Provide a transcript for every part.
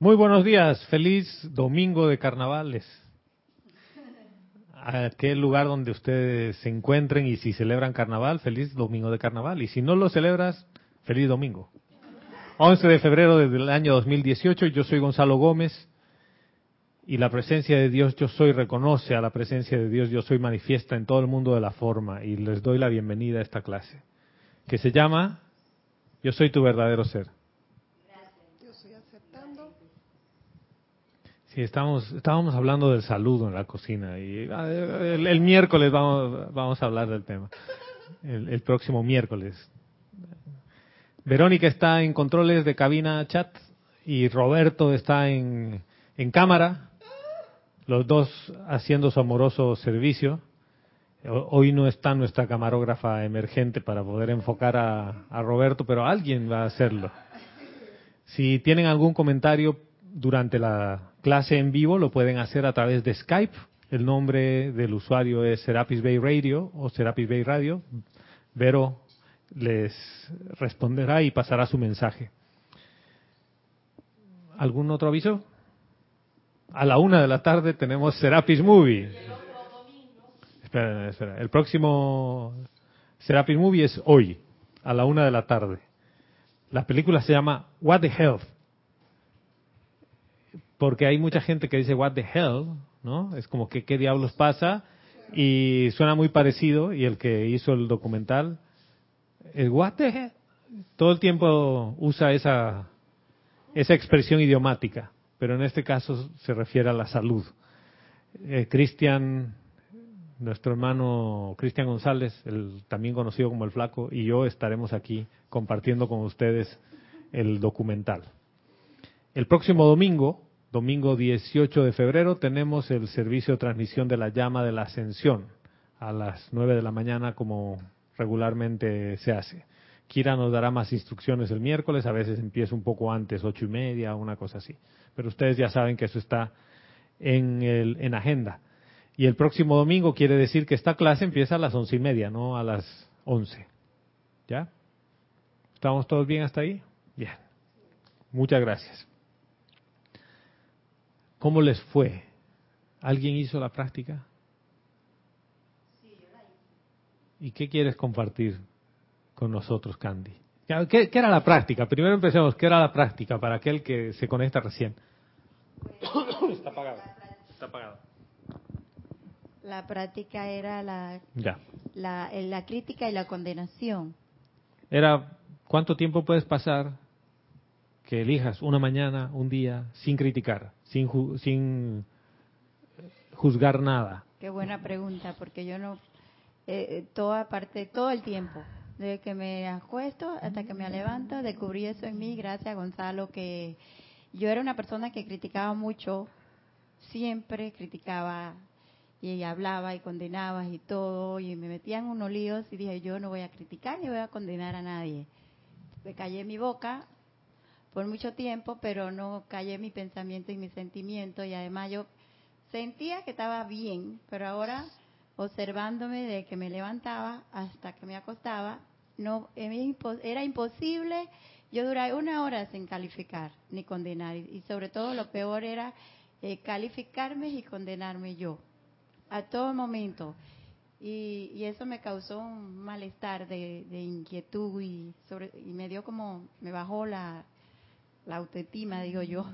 Muy buenos días, feliz domingo de carnavales. A aquel lugar donde ustedes se encuentren y si celebran carnaval, feliz domingo de carnaval. Y si no lo celebras, feliz domingo. 11 de febrero del año 2018, yo soy Gonzalo Gómez y la presencia de Dios yo soy reconoce a la presencia de Dios yo soy manifiesta en todo el mundo de la forma y les doy la bienvenida a esta clase que se llama Yo soy tu verdadero ser. Sí, estamos, estábamos hablando del saludo en la cocina y ah, el, miércoles vamos, vamos a hablar del tema. El, próximo miércoles. Verónica está en controles de cabina chat y Roberto está en, en cámara, los dos haciendo su amoroso servicio. Hoy no está nuestra camarógrafa emergente para poder enfocar a Roberto, pero alguien va a hacerlo. Si tienen algún comentario durante la clase en vivo lo pueden hacer a través de Skype. El nombre del usuario es Serapis Bay Radio o Serapis Bay Radio. Vero les responderá y pasará su mensaje. ¿Algún otro aviso? A la una de la tarde tenemos Serapis Movie. Espera, espera. El próximo Serapis Movie es hoy, a la una de la tarde. La película se llama What the Health porque hay mucha gente que dice what the hell, ¿no? Es como que qué diablos pasa y suena muy parecido y el que hizo el documental el what the hell todo el tiempo usa esa esa expresión idiomática, pero en este caso se refiere a la salud. Eh, Cristian, nuestro hermano Cristian González, el, también conocido como el Flaco, y yo estaremos aquí compartiendo con ustedes el documental. El próximo domingo, domingo 18 de febrero, tenemos el servicio de transmisión de la llama de la ascensión a las 9 de la mañana como regularmente se hace. Kira nos dará más instrucciones el miércoles, a veces empieza un poco antes, ocho y media, una cosa así. Pero ustedes ya saben que eso está en, en agenda. Y el próximo domingo quiere decir que esta clase empieza a las once y media, no a las once. ¿Ya? ¿Estamos todos bien hasta ahí? Bien. Muchas gracias. ¿Cómo les fue? ¿Alguien hizo la práctica? Sí, yo la hice. ¿Y qué quieres compartir con nosotros, Candy? ¿Qué, era la práctica? Primero empecemos, ¿qué era la práctica para aquel que se conecta recién? Está apagado. Está apagado. La práctica era la, La, la crítica y la condenación. Era, ¿cuánto tiempo puedes pasar que elijas una mañana, un día, sin criticar, sin, sin juzgar nada? Qué buena pregunta, porque yo no, eh, eh, toda parte, todo el tiempo, desde que me acuesto hasta que me levanto, descubrí eso en mí, gracias Gonzalo, que yo era una persona que criticaba mucho, siempre criticaba y hablaba y condenaba y todo, y me metía en unos líos y dije, yo no voy a criticar ni voy a condenar a nadie. Me callé mi boca por mucho tiempo, pero no callé mi pensamiento y mi sentimiento. Y además yo sentía que estaba bien, pero ahora observándome de que me levantaba hasta que me acostaba, no era imposible yo duré una hora sin calificar ni condenar. Y sobre todo lo peor era eh, calificarme y condenarme yo a todo momento. Y, y, eso me causó un malestar de, inquietud y, sobre, y me dio como me bajó la la autoestima, digo yo.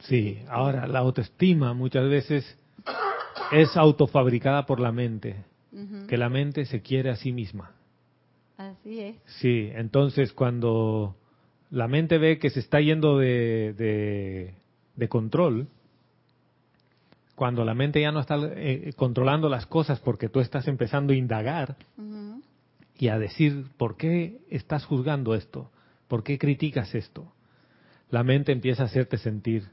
Sí, ahora la autoestima muchas veces es autofabricada por la mente, que la mente se quiere a sí misma. Así es. Sí, entonces cuando la mente ve que se está yendo de, de, control, cuando la mente ya no está eh, controlando las cosas porque tú estás empezando a indagar y a decir, ¿por qué estás juzgando esto? ¿Por qué criticas esto? La mente empieza a hacerte sentir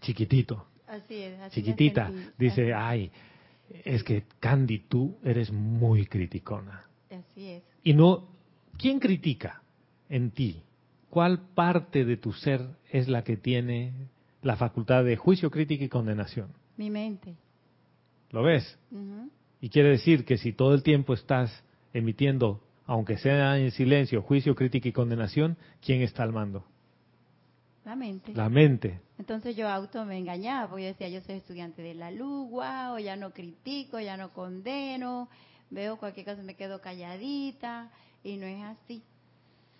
chiquitito. Así es, chiquitita. Dice, ay, es que Candy, tú eres muy criticona. Así es. Y no, ¿quién critica en ti? ¿Cuál parte de tu ser es la que tiene la facultad de juicio, crítica y condenación? Mi mente. ¿Lo ves? Y quiere decir que si todo el tiempo estás emitiendo, aunque sea en silencio, juicio, crítica y condenación, ¿quién está al mando? La mente. La mente. Entonces yo auto me engañaba, porque yo decía, yo soy estudiante de la luz, wow, ya no critico, ya no condeno, veo cualquier cosa, me quedo calladita, y no es así.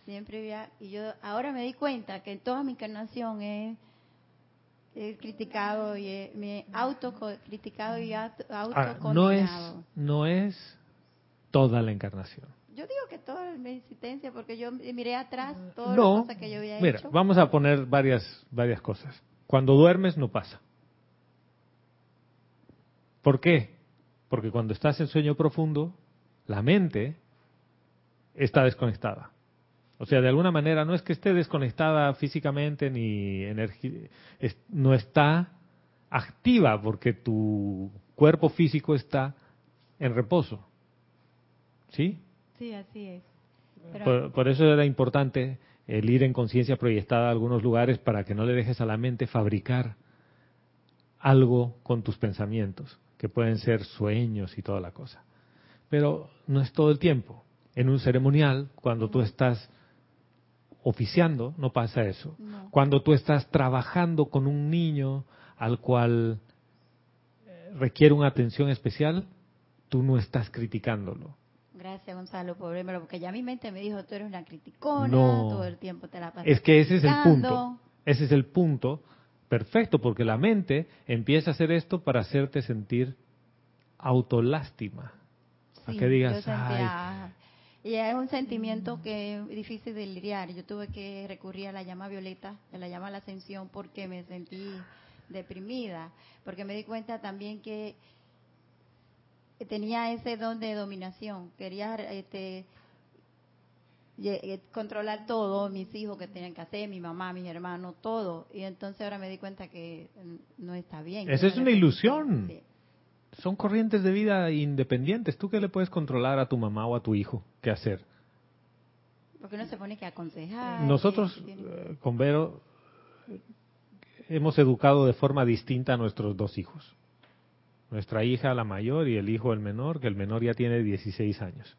Siempre había, y yo ahora me di cuenta que en toda mi encarnación he, he criticado y he, me he autocriticado y auto, no es, no es toda la encarnación. Yo digo que toda mi existencia, porque yo miré atrás todas las cosas que yo había mira, vamos a poner varias, varias cosas. Cuando duermes no pasa. ¿Por qué? Porque cuando estás en sueño profundo, la mente está desconectada. O sea, de alguna manera no es que esté desconectada físicamente ni no está activa porque tu cuerpo físico está en reposo. ¿Sí? Sí, así es. Por, eso era importante el ir en conciencia proyectada a algunos lugares para que no le dejes a la mente fabricar algo con tus pensamientos, que pueden ser sueños y toda la cosa. Pero no es todo el tiempo. En un ceremonial, cuando tú estás oficiando, no pasa eso. Cuando tú estás trabajando con un niño al cual eh, requiere una atención especial, tú no estás criticándolo. Gracias, Gonzalo, por porque ya mi mente me dijo, tú eres una criticona, todo el tiempo te la pasas Es que ese es el punto. Ese es el punto perfecto, porque la mente empieza a hacer esto para hacerte sentir autolástima. a que digas, Ay, y es un sentimiento que es difícil de lidiar. Yo tuve que recurrir a la llama violeta, a la llama a la ascensión, porque me sentí deprimida, porque me di cuenta también que tenía ese don de dominación, quería este, eh, controlar todo, mis hijos que tenían que hacer, mi mamá, mis hermanos, todo. Y entonces ahora me di cuenta que no está bien. Esa es una ilusión son corrientes de vida independientes. ¿Tú qué le puedes controlar a tu mamá o a tu hijo qué hacer? Porque no se pone que aconsejar. Nosotros, eh, con Vero, hemos educado de forma distinta a nuestros dos hijos. Nuestra hija, la mayor, y el hijo, el menor, que el menor ya tiene 16 años.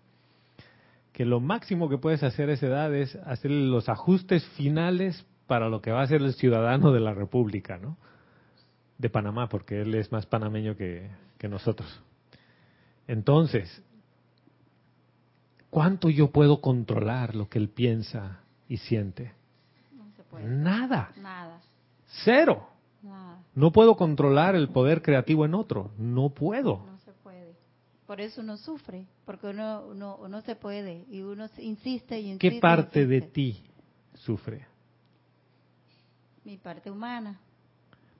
Que lo máximo que puedes hacer a esa edad es hacer los ajustes finales para lo que va a ser el ciudadano de la República, ¿no? De Panamá, porque él es más panameño que, que nosotros. Entonces, ¿cuánto yo puedo controlar lo que él piensa y siente? Nada. Nada. Cero. No puedo controlar el poder creativo en otro. No puedo. No se puede. Por eso uno sufre, porque uno no se puede y uno insiste y insiste. ¿Qué parte de ti sufre? Mi parte humana.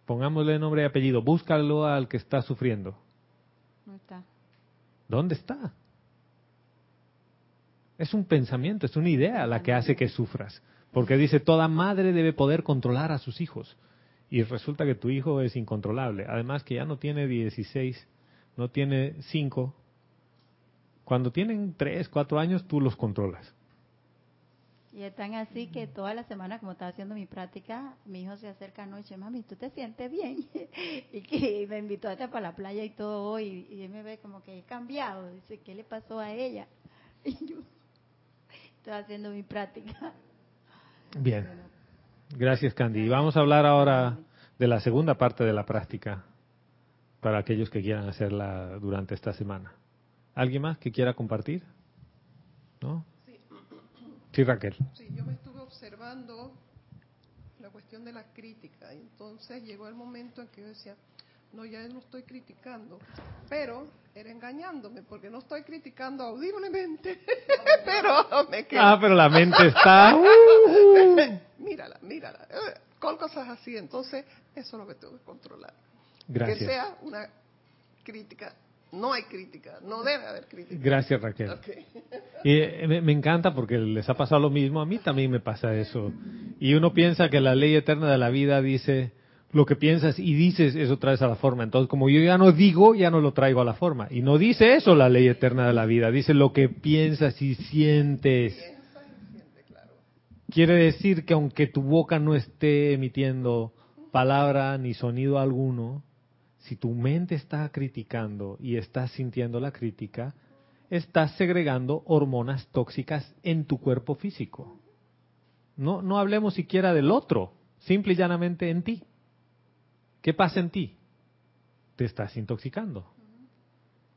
Pongámosle nombre y apellido. Búscalo al que está sufriendo. ¿Dónde está? Es un pensamiento, es una idea la que hace que sufras. Porque dice, toda madre debe poder controlar a sus hijos. Y resulta que tu hijo es incontrolable. Además que ya no tiene 16, no tiene 5. Cuando tienen 3, 4 años, tú los controlas. Y están así que toda la semana, como estaba haciendo mi práctica, mi hijo se acerca anoche, mami, ¿tú te sientes bien? y que me invitó hasta para la playa y todo hoy, y él me ve como que he cambiado. Dice, ¿qué le pasó a ella? Y yo estoy haciendo mi práctica. Bien. Gracias, Candy. Y vamos a hablar ahora de la segunda parte de la práctica para aquellos que quieran hacerla durante esta semana. ¿Alguien más que quiera compartir? ¿No? Sí, Raquel. Sí, yo me estuve observando la cuestión de la crítica. Y entonces llegó el momento en que yo decía, no, ya no estoy criticando, pero era engañándome, porque no estoy criticando audiblemente, pero me quedo. Ah, pero la mente está... Uh. mírala, mírala, eh, con cosas así, entonces eso es lo que tengo que controlar. Gracias. Que sea una crítica no hay crítica, no debe haber crítica. Gracias, Raquel. Y eh, me, encanta porque les ha pasado lo mismo, a mí también me pasa eso. Y uno piensa que la ley eterna de la vida dice, lo que piensas y dices, eso traes a la forma. Entonces, como yo ya no digo, ya no lo traigo a la forma. Y no dice eso la ley eterna de la vida, dice lo que piensas y sientes. Quiere decir que aunque tu boca no esté emitiendo palabra ni sonido alguno, si tu mente está criticando y estás sintiendo la crítica, estás segregando hormonas tóxicas en tu cuerpo físico. No, no hablemos siquiera del otro, simple y llanamente en ti. ¿Qué pasa en ti? Te estás intoxicando.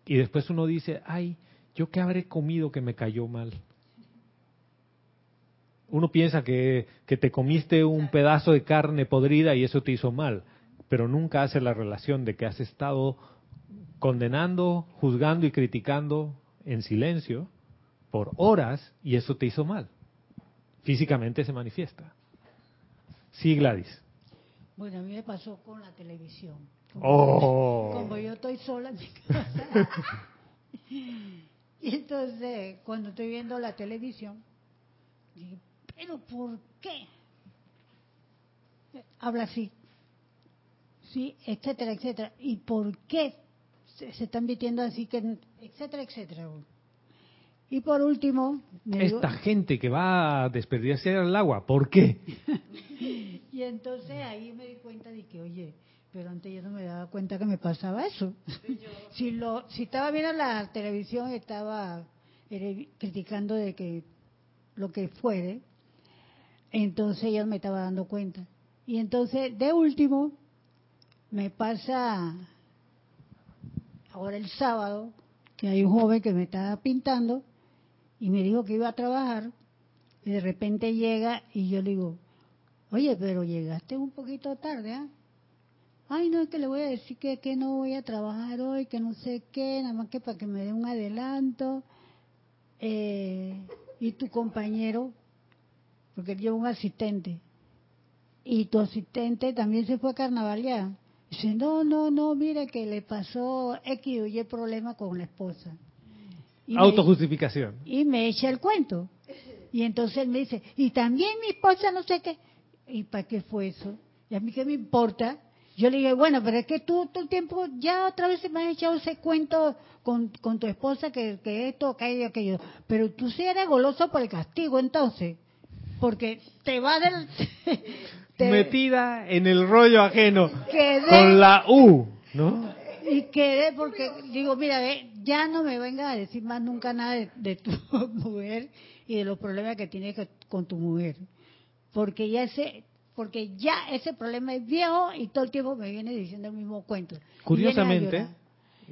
Y después uno dice, ay, ¿yo qué habré comido que me cayó mal? Uno piensa que, que te comiste un pedazo de carne podrida y eso te hizo mal, pero nunca hace la relación de que has estado condenando, juzgando y criticando en silencio por horas y eso te hizo mal. Físicamente se manifiesta. Sí, Gladys. Bueno, a mí me pasó con la televisión. Como, Oh. como yo estoy sola en mi casa. y entonces, cuando estoy viendo la televisión, ¿pero por qué? Habla así. Sí, etcétera, etcétera. ¿Y por qué se, se están vistiendo así que, etcétera, etcétera? Y por último, me digo- Esta gente que va a desperdiciar el agua, ¿por qué? Y entonces ahí me di cuenta de que, oye, pero antes yo no me daba cuenta que me pasaba eso. si lo, si estaba viendo la televisión estaba eh, criticando de que lo que fuere, entonces yo me estaba dando cuenta. Y entonces, de último, me pasa ahora el sábado que hay un joven que me estaba pintando y me dijo que iba a trabajar y de repente llega y yo le digo, oye, pero llegaste un poquito tarde, ¿ah? Ay, no, es que le voy a decir que, que no voy a trabajar hoy, que no sé qué, nada más que para que me dé un adelanto. Eh, y tu compañero, porque él lleva un asistente, y tu asistente también se fue a carnavalear. Dice, no, no, no, mire que le pasó X o Y problema con la esposa. Y me- Autojustificación. y me echa el cuento. Y entonces él me dice, y también mi esposa no sé qué. ¿Y para qué fue eso? ¿Y a mí qué me importa? Yo le dije, bueno, pero es que tú todo el tiempo ya otra vez me has echado ese cuento con, con tu esposa que, que esto, aquello, aquello. Pero tú sí eres goloso por el castigo entonces. Porque te va del... te- Metida en el rollo ajeno. Quedé- Con la U, ¿no? Y quedé porque digo, mira, ve, ya no me vengas a decir más nunca nada de, de tu mujer y de los problemas que tienes con tu mujer. Porque ya ese porque ya ese problema es viejo y todo el tiempo me viene diciendo el mismo cuento. Curiosamente,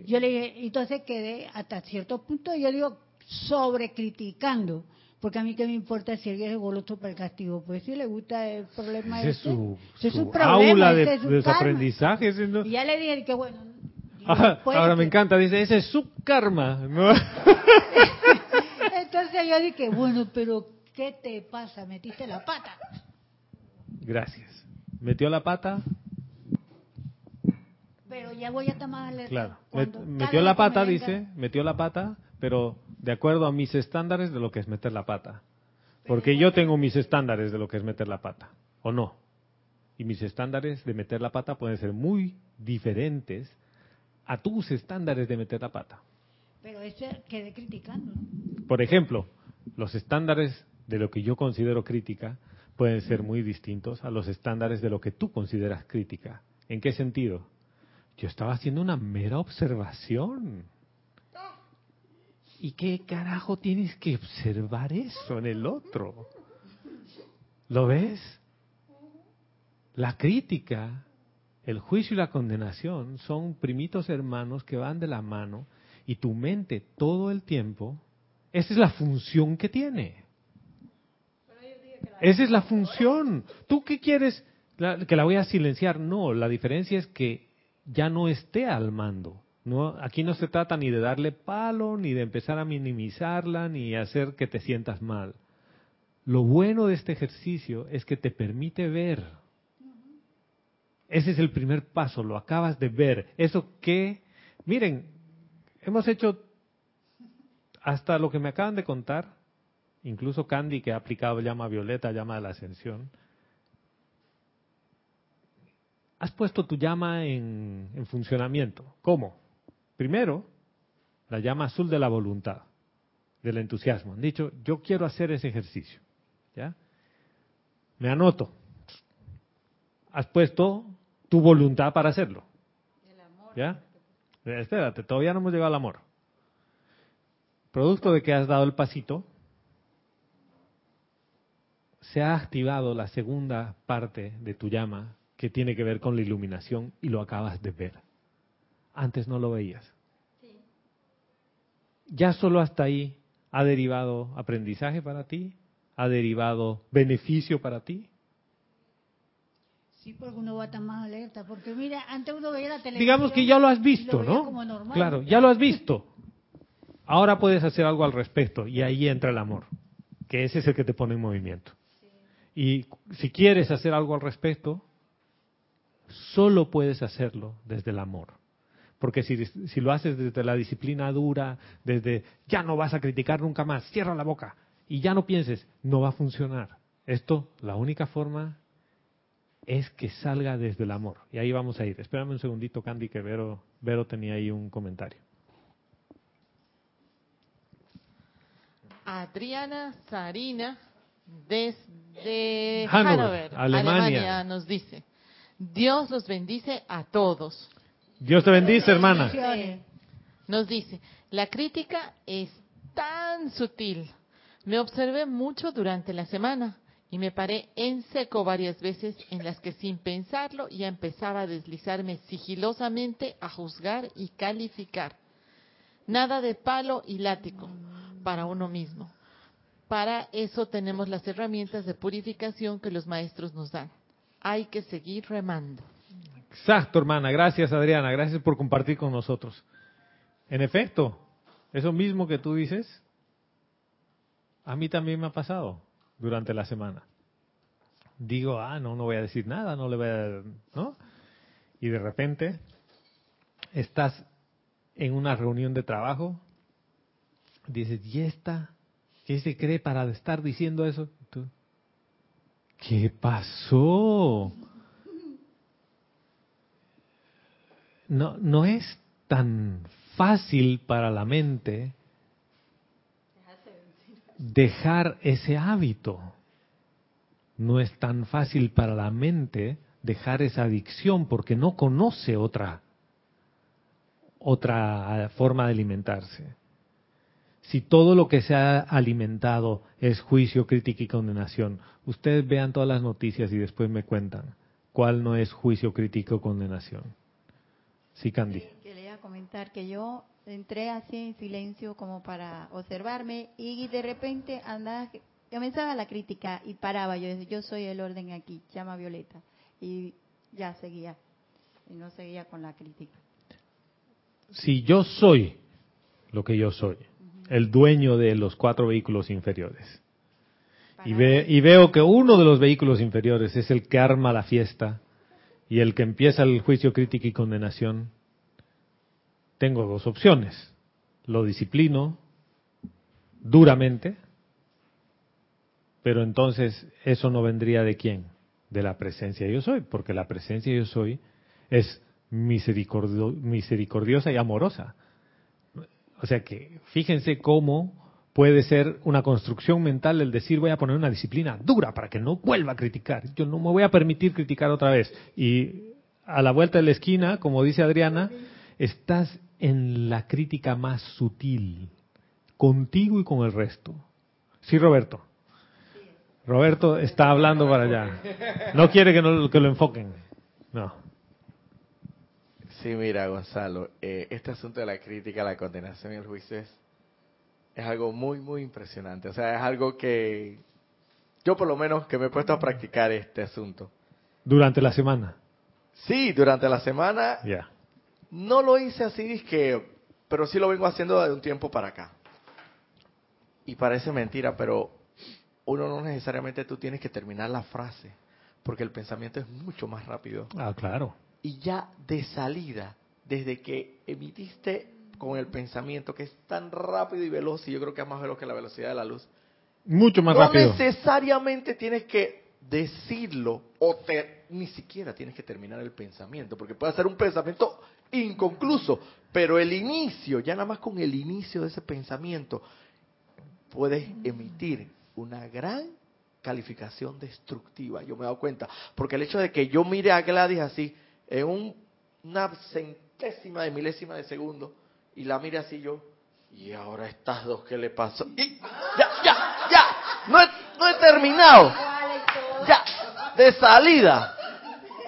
yo le dije, entonces quedé hasta cierto punto, yo digo, sobrecriticando. Porque a mí qué me importa si alguien es goloso para el castigo. Pues si le gusta el problema ese es ese, su, ese es su su problema, aula de, ese es su de los karma. aprendizajes. ¿no? Y ya le dije que bueno. ahora me encanta, dice, ese es su karma. ¿no? Entonces yo dije, bueno, pero ¿qué te pasa? Metiste la pata. Gracias. Metió la pata, Pero ya voy a estar más alerta. claro. Cuando metió la me pata, venga- dice, metió la pata, pero de acuerdo a mis estándares de lo que es meter la pata. Porque yo tengo mis estándares de lo que es meter la pata, ¿o no? Y mis estándares de meter la pata pueden ser muy diferentes a tus estándares de meter la pata. Pero eso quedé criticando. Por ejemplo, los estándares de lo que yo considero crítica pueden ser muy distintos a los estándares de lo que tú consideras crítica. ¿En qué sentido? Yo estaba haciendo una mera observación. ¿Y qué carajo tienes que observar eso en el otro? ¿Lo ves? La crítica, el juicio y la condenación son primitos hermanos que van de la mano y tu mente todo el tiempo, esa es la función que tiene. Esa es la función. ¿Tú qué quieres? Que la voy a silenciar. No, la diferencia es que ya no esté al mando. No, aquí no se trata ni de darle palo, ni de empezar a minimizarla, ni hacer que te sientas mal. Lo bueno de este ejercicio es que te permite ver. Ese es el primer paso, lo acabas de ver. Eso que, miren, hemos hecho hasta lo que me acaban de contar, incluso Candy que ha aplicado llama violeta, llama de la ascensión. Has puesto tu llama en, en funcionamiento. ¿Cómo? Primero, la llama azul de la voluntad, del entusiasmo. Han dicho, yo quiero hacer ese ejercicio. ¿Ya? Me anoto. Has puesto tu voluntad para hacerlo. ¿Ya? Eh, Espérate, todavía no hemos llegado al amor. Producto de que has dado el pasito, se ha activado la segunda parte de tu llama que tiene que ver con la iluminación y lo acabas de ver. Antes no lo veías. Ya solo hasta ahí ha derivado aprendizaje para ti, ha derivado beneficio para ti. Sí, porque uno va estar más alerta. Porque mira, antes uno veía la televisión. Digamos que ya lo has visto, lo ¿no? como normal. Claro, ya lo has visto. Ahora puedes hacer algo al respecto y ahí entra el amor, que ese es el que te pone en movimiento. Y si quieres hacer algo al respecto, solo puedes hacerlo desde el amor. Porque si, si lo haces desde la disciplina dura, desde ya no vas a criticar nunca más, cierra la boca y ya no pienses, no va a funcionar. Esto, la única forma es que salga desde el amor. Y ahí vamos a ir. Espérame un segundito, Candy, que Vero, Vero tenía ahí un comentario. Adriana Sarina desde Hannover, Hannover, Alemania. nos dice, Dios los bendice a todos. Dios te bendice, hermana. Nos dice, la crítica es tan sutil. Me observé mucho durante la semana y me paré en seco varias veces en las que sin pensarlo ya empezaba a deslizarme sigilosamente a juzgar y calificar. Nada de palo y látigo para uno mismo. Para eso tenemos las herramientas de purificación que los maestros nos dan. Hay que seguir remando. Exacto, hermana. Gracias, Adriana. Gracias por compartir con nosotros. En efecto, eso mismo que tú dices, a mí también me ha pasado durante la semana. Digo, ah, no, no voy a decir nada, no le voy a... ¿no? Y de repente estás en una reunión de trabajo, dices, ¿y esta? ¿Qué se cree para estar diciendo eso? Tú, ¿Qué pasó? No, no es tan fácil para la mente dejar ese hábito. No es tan fácil para la mente dejar esa adicción porque no conoce otra otra forma de alimentarse. Si todo lo que se ha alimentado es juicio, crítica y condenación, ustedes vean todas las noticias y después me cuentan cuál no es juicio, crítica o condenación. Sí, Candy. Que le iba a comentar que yo entré así en silencio como para observarme y de repente andaba, comenzaba la crítica y paraba. Yo decía, yo soy el orden aquí, llama Violeta. Y ya seguía. Y no seguía con la crítica. Si yo soy lo que yo soy, el dueño de los cuatro vehículos inferiores, y, ve, y veo que uno de los vehículos inferiores es el que arma la fiesta y el que empieza el juicio, crítica y condenación, tengo dos opciones. Lo disciplino duramente, pero entonces eso no vendría de quién? De la presencia yo soy, porque la presencia yo soy es misericordio, misericordiosa y amorosa. O sea que fíjense cómo puede ser una construcción mental el decir voy a poner una disciplina dura para que no vuelva a criticar. Yo no me voy a permitir criticar otra vez. Y a la vuelta de la esquina, como dice Adriana, estás en la crítica más sutil, contigo y con el resto. Sí, Roberto. Roberto está hablando para allá. No quiere que, no, que lo enfoquen. No. Sí, mira, Gonzalo, eh, este asunto de la crítica, la condenación y el juicio es algo muy, muy impresionante. O sea, es algo que yo por lo menos que me he puesto a practicar este asunto. Durante la semana. Sí, durante la semana Ya. no lo hice así, es que, pero sí lo vengo haciendo de un tiempo para acá. Y parece mentira, pero uno no necesariamente tú tienes que terminar la frase, porque el pensamiento es mucho más rápido. Ah, claro. Y ya de salida, desde que emitiste con el pensamiento, que es tan rápido y veloz, y yo creo que es más veloz que la velocidad de la luz, Mucho más no rápido. necesariamente tienes que decirlo o te, ni siquiera tienes que terminar el pensamiento, porque puede ser un pensamiento inconcluso, pero el inicio, ya nada más con el inicio de ese pensamiento, puedes emitir una gran calificación destructiva. Yo me he dado cuenta, porque el hecho de que yo mire a Gladys así, en un- una centésima de milésima de segundo, y la mira así yo. Y ahora estas dos, ¿qué le pasó? Y, ya, ya, ya. No he, terminado. Ya, de salida.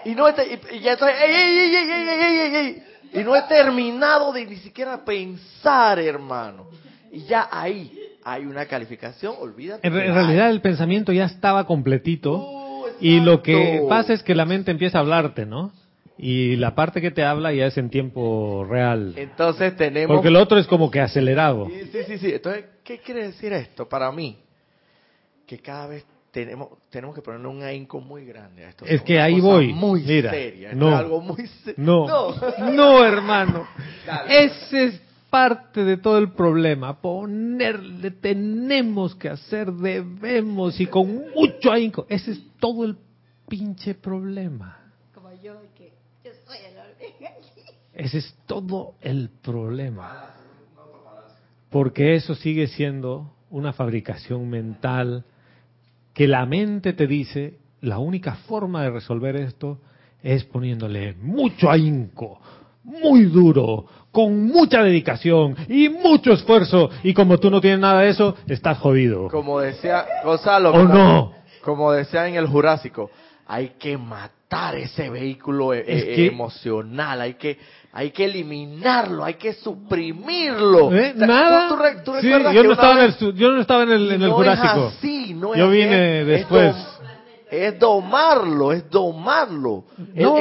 Y no he, y, ey, ey, ey, y no he terminado de ni siquiera pensar, hermano. Y ya ahí hay una calificación, olvídate. En, realidad el pensamiento ya estaba completito. Uh, y lo que pasa es que la mente empieza a hablarte, ¿no? Y la parte que te habla ya es en tiempo real. Entonces tenemos Porque lo otro es como que acelerado. Sí, sí, sí, sí. Entonces, ¿qué quiere decir esto para mí? Que cada vez tenemos tenemos que ponerle un ahínco muy grande a esto. Es Una que ahí cosa voy. Muy Mira, seria. Esto no. es algo muy No, no, hermano. Dale. Ese es parte de todo el problema. Ponerle, tenemos que hacer, debemos y con mucho ahínco. Ese es todo el pinche problema. Como yo, que yo soy el orden. Ese es todo el problema. Porque eso sigue siendo una fabricación mental que la mente te dice, la única forma de resolver esto es poniéndole mucho ahínco, muy duro, con mucha dedicación y mucho esfuerzo. Y como tú no tienes nada de eso, estás jodido. Como decía Gonzalo. ¿O como, no? Como decía en el Jurásico, hay que matar ese vehículo eh, Es eh, que- emocional, hay que hay que eliminarlo, hay que suprimirlo. ¿Eh? O sea, ¿Nada? ¿Tú, tú re- tú Sí, recuerdas yo, no estaba en vez- el, yo no estaba en el, en el no Jurásico. Es así, no es Yo vine es- después. Es, dom- es domarlo, es domarlo. No.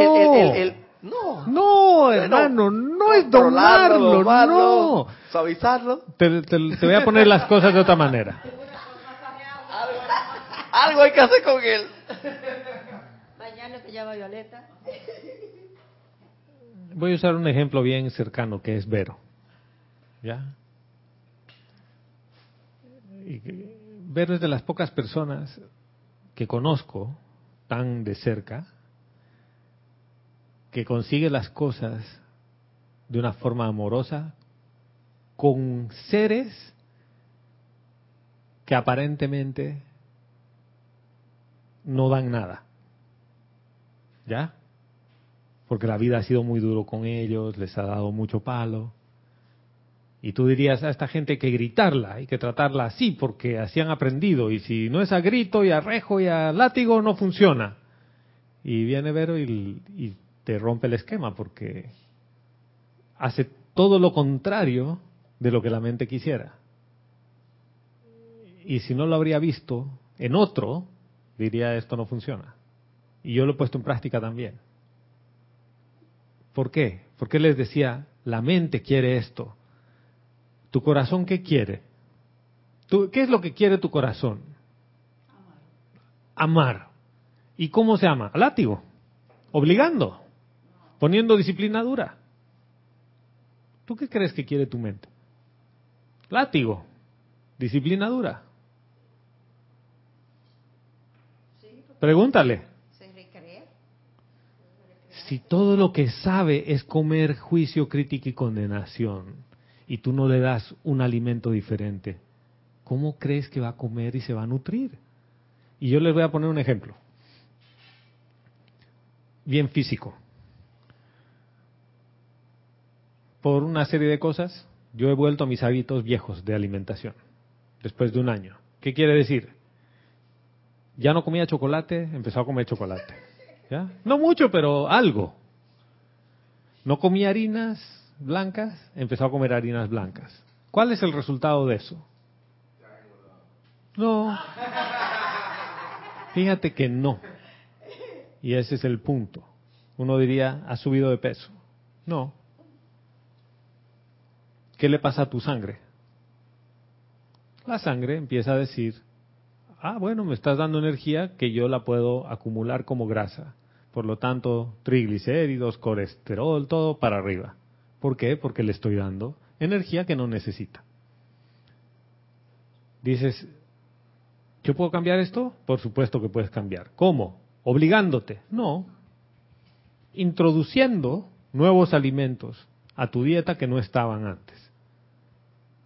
el- no. No, hermano, no es domarlo, domarlo, no. Suavizarlo. Te, te- te voy a poner las cosas de otra manera. Algo hay que hacer con él. Llama Violeta. Voy a usar un ejemplo bien cercano que es Vero. ¿Ya? Y Vero es de las pocas personas que conozco tan de cerca que consigue las cosas de una forma amorosa con seres que aparentemente no dan nada. ¿Ya? Porque la vida ha sido muy duro con ellos, les ha dado mucho palo. Y tú dirías, a esta gente hay que gritarla, hay que tratarla así, porque así han aprendido. Y si no es a grito y a rejo y a látigo, no funciona. Y viene Vero y, y te rompe el esquema, porque hace todo lo contrario de lo que la mente quisiera. Y si no lo habría visto en otro, diría esto no funciona. Y yo lo he puesto en práctica también. ¿Por qué? Porque les decía, la mente quiere esto. ¿Tu corazón qué quiere? ¿Tú, ¿Qué es lo que quiere tu corazón? Amar. ¿Y cómo se ama? Látigo. Obligando. Poniendo disciplina dura. ¿Tú qué crees que quiere tu mente? Látigo. Disciplina dura. Pregúntale. Si todo lo que sabe es comer juicio, crítica y condenación, y tú no le das un alimento diferente, ¿cómo crees que va a comer y se va a nutrir? Y yo les voy a poner un ejemplo, bien físico. Por una serie de cosas, yo he vuelto a mis hábitos viejos de alimentación, después de un año. ¿Qué quiere decir? Ya no comía chocolate, empezó a comer chocolate. ¿Ya? No mucho, pero algo. No comía harinas blancas, empezó a comer harinas blancas. ¿Cuál es el resultado de eso? No. Fíjate que no. Y ese es el punto. Uno diría, ¿has subido de peso? No. ¿Qué le pasa a tu sangre? La sangre empieza a decir, ah, bueno, me estás dando energía que yo la puedo acumular como grasa. Por lo tanto, triglicéridos, colesterol, todo para arriba. ¿Por qué? Porque le estoy dando energía que no necesita. Dices, ¿yo puedo cambiar esto? Por supuesto que puedes cambiar. ¿Cómo? Obligándote. No. Introduciendo nuevos alimentos a tu dieta que no estaban antes.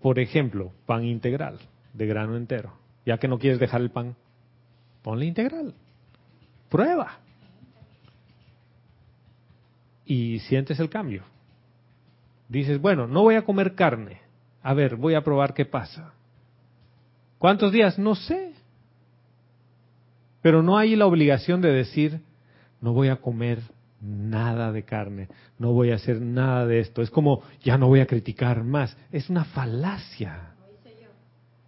Por ejemplo, pan integral, de grano entero. Ya que no quieres dejar el pan, ponle integral. Prueba. Y sientes el cambio. Dices, bueno, no voy a comer carne. A ver, voy a probar qué pasa. ¿Cuántos días? No sé. Pero no hay la obligación de decir, no voy a comer nada de carne, no voy a hacer nada de esto. Es como, ya no voy a criticar más. Es una falacia.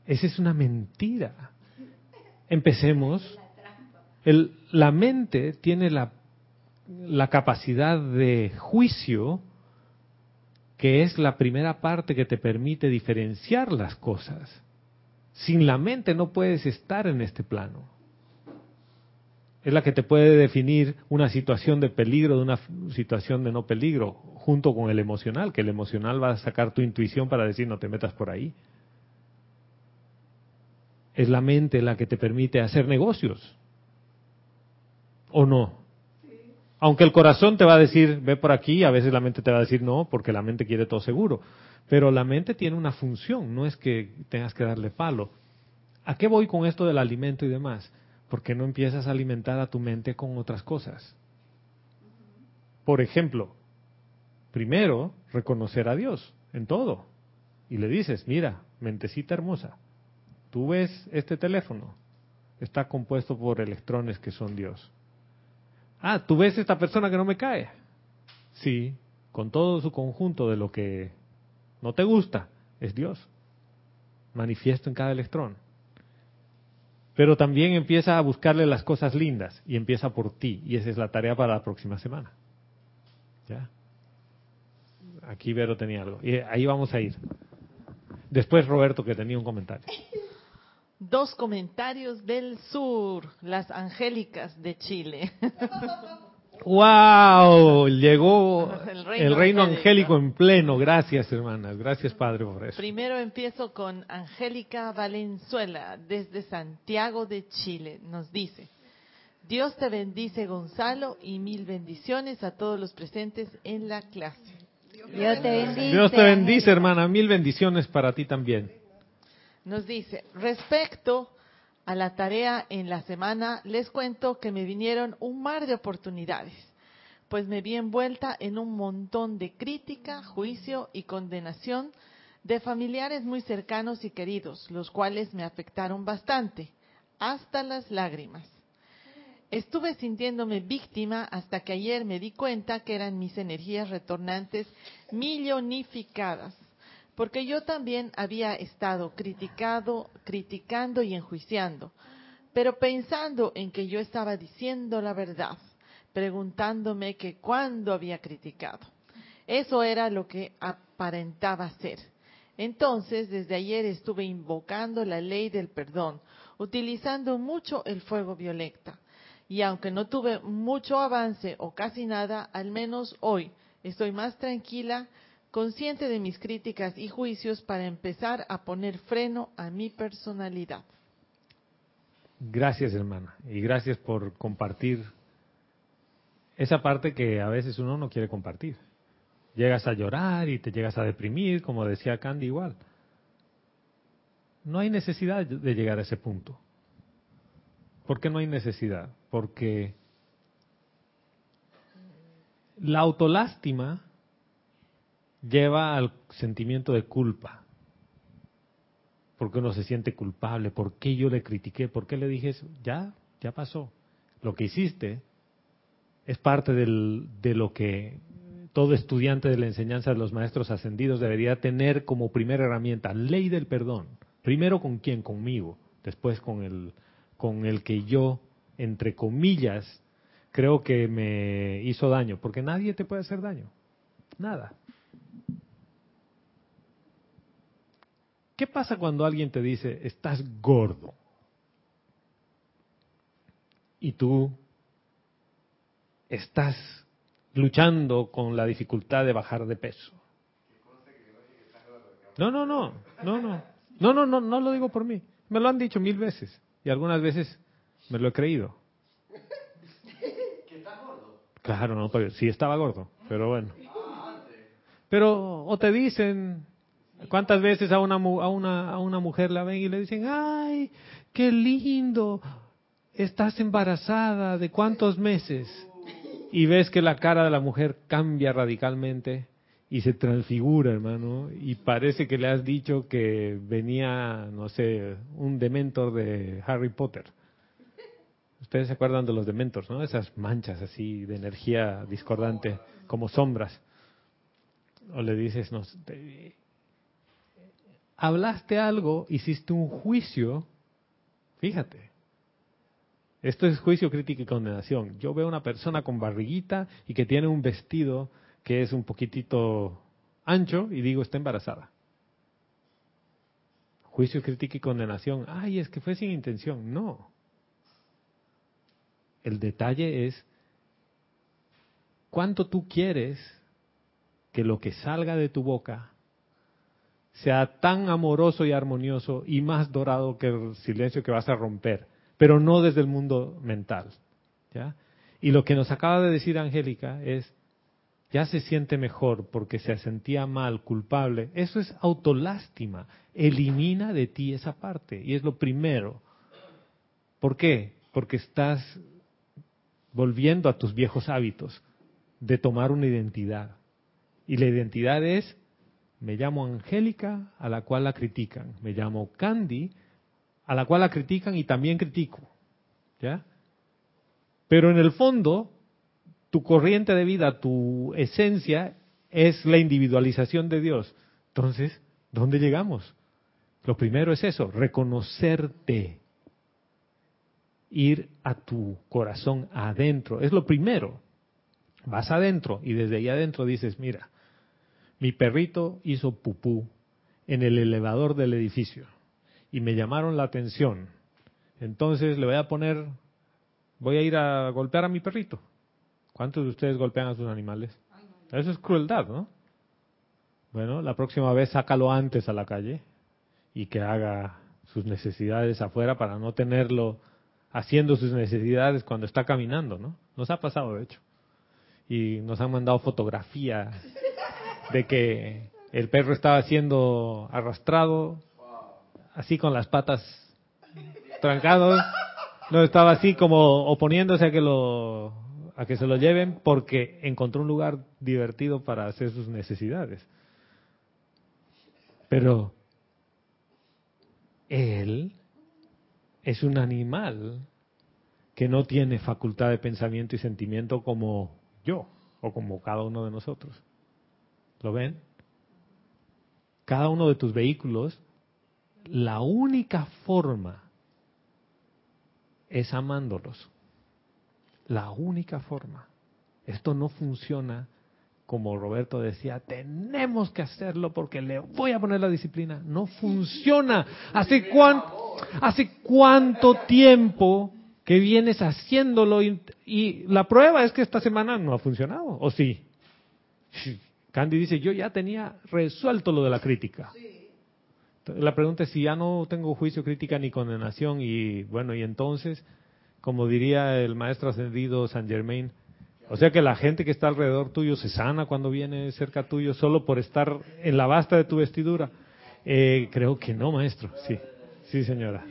Esa es una mentira. Empecemos. El, la mente tiene la, la capacidad de juicio que es la primera parte que te permite diferenciar las cosas. Sin la mente no puedes estar en este plano. Es la que te puede definir una situación de peligro de una situación de no peligro, junto con el emocional, que el emocional va a sacar tu intuición para decir no te metas por ahí. Es la mente la que te permite hacer negocios. ¿O no? Aunque el corazón te va a decir, ve por aquí, a veces la mente te va a decir no, porque la mente quiere todo seguro. Pero la mente tiene una función, no es que tengas que darle palo. ¿A qué voy con esto del alimento y demás? Porque no empiezas a alimentar a tu mente con otras cosas. Por ejemplo, primero, reconocer a Dios en todo. Y le dices, mira, mentecita hermosa, tú ves este teléfono, está compuesto por electrones que son Dios Ah, tú ves esta persona que no me cae. Sí, con todo su conjunto de lo que no te gusta, es Dios. Manifiesto en cada electrón. Pero también empieza a buscarle las cosas lindas y empieza por ti. Y esa es la tarea para la próxima semana. ¿Ya? Aquí Vero tenía algo. Y ahí vamos a ir. Después Roberto que tenía un comentario. Dos comentarios del sur, las angélicas de Chile. ¡Wow! Llegó el reino, angélico. en pleno. Gracias, hermanas. Gracias, Padre, por eso. Primero empiezo con Angélica Valenzuela, desde Santiago de Chile. Nos dice, Dios te bendice, Gonzalo, y mil bendiciones a todos los presentes en la clase. Dios te bendice. Dios te bendice, hermana. Mil bendiciones para ti también. Nos dice, respecto a la tarea en la semana, les cuento que me vinieron un mar de oportunidades, pues me vi envuelta en un montón de crítica, juicio y condenación de familiares muy cercanos y queridos, los cuales me afectaron bastante, hasta las lágrimas. Estuve sintiéndome víctima hasta que ayer me di cuenta que eran mis energías retornantes millonificadas porque yo también había estado criticado, criticando y enjuiciando, pero pensando en que yo estaba diciendo la verdad, preguntándome que cuándo había criticado. Eso era lo que aparentaba ser. Entonces, desde ayer estuve invocando la ley del perdón, utilizando mucho el fuego violeta. Y aunque no tuve mucho avance o casi nada, al menos hoy estoy más tranquila consciente de mis críticas y juicios para empezar a poner freno a mi personalidad. Gracias, hermana, y gracias por compartir esa parte que a veces uno no quiere compartir. Llegas a llorar y te llegas a deprimir, como decía Candy igual. No hay necesidad de llegar a ese punto. ¿Por qué no hay necesidad? Porque la autolástima lleva al sentimiento de culpa. Porque uno se siente culpable. ¿Por qué yo le critiqué? ¿Por qué le dije eso? Ya, ya pasó. Lo que hiciste es parte del, de lo que todo estudiante de la enseñanza de los maestros ascendidos debería tener como primera herramienta, ley del perdón. Primero con quién, conmigo, después con el, con el que yo, entre comillas, creo que me hizo daño, porque nadie te puede hacer daño, nada. ¿Qué pasa cuando alguien te dice, estás gordo? Y tú estás luchando con la dificultad de bajar de peso. No, no, no, no, no, no, no, no, no lo digo por mí. Me lo han dicho mil veces y algunas veces me lo he creído. Claro, no, sí estaba gordo, pero bueno. Pero o te dicen, ¿Cuántas veces a una, a, una, a una mujer la ven y le dicen, ay, qué lindo, estás embarazada, ¿de cuántos meses? Y ves que la cara de la mujer cambia radicalmente y se transfigura, hermano, y parece que le has dicho que venía, no sé, un dementor de Harry Potter. Ustedes se acuerdan de los dementors, ¿no? Esas manchas así de energía discordante, como sombras. O le dices, no, hablaste algo, hiciste un juicio, fíjate. Esto es juicio, crítica y condenación. Yo veo una persona con barriguita y que tiene un vestido que es un poquitito ancho y digo, está embarazada. Juicio, crítica y condenación. Ay, es que fue sin intención. No. El detalle es cuánto tú quieres que lo que salga de tu boca sea tan amoroso y armonioso y más dorado que el silencio que vas a romper, pero no desde el mundo mental. ¿ya? Y lo que nos acaba de decir Angélica es, ya se siente mejor porque se sentía mal, culpable. Eso es autolástima. Elimina de ti esa parte. Y es lo primero. ¿Por qué? Porque estás volviendo a tus viejos hábitos de tomar una identidad. Y la identidad es, me llamo Angélica, a la cual la critican. Me llamo Candy, a la cual la critican y también critico. ¿Ya? Pero en el fondo, tu corriente de vida, tu esencia es la individualización de Dios. Entonces, ¿dónde llegamos? Lo primero es eso, reconocerte, ir a tu corazón adentro, es lo primero. Vas adentro y desde ahí adentro dices, mira, mi perrito hizo pupú en el elevador del edificio y me llamaron la atención. Entonces le voy a poner, voy a ir a golpear a mi perrito. ¿Cuántos de ustedes golpean a sus animales? Eso es crueldad, ¿no? Bueno, la próxima vez sácalo antes a la calle y que haga sus necesidades afuera para no tenerlo haciendo sus necesidades cuando está caminando, ¿no? Nos ha pasado, de hecho. Y nos han mandado fotografía de que el perro estaba siendo arrastrado, así con las patas trancados, no estaba así como oponiéndose a que lo a que se lo lleven porque encontró un lugar divertido para hacer sus necesidades. Pero él es un animal que no tiene facultad de pensamiento y sentimiento como yo o como cada uno de nosotros. ¿Lo ven? Cada uno de tus vehículos, la única forma es amándolos. La única forma. Esto no funciona como Roberto decía, tenemos que hacerlo porque le voy a poner la disciplina. No funciona. ¿Hace hace cuánto tiempo que vienes haciéndolo y, y la prueba es que esta semana no ha funcionado? ¿O sí? Candy dice, yo ya tenía resuelto lo de la crítica. La pregunta es si ya no tengo juicio, crítica ni condenación y bueno, y entonces, como diría el maestro ascendido San Germain, o sea que la gente que está alrededor tuyo se sana cuando viene cerca tuyo solo por estar en la basta de tu vestidura. Eh, creo que no, maestro. Sí, sí, señora.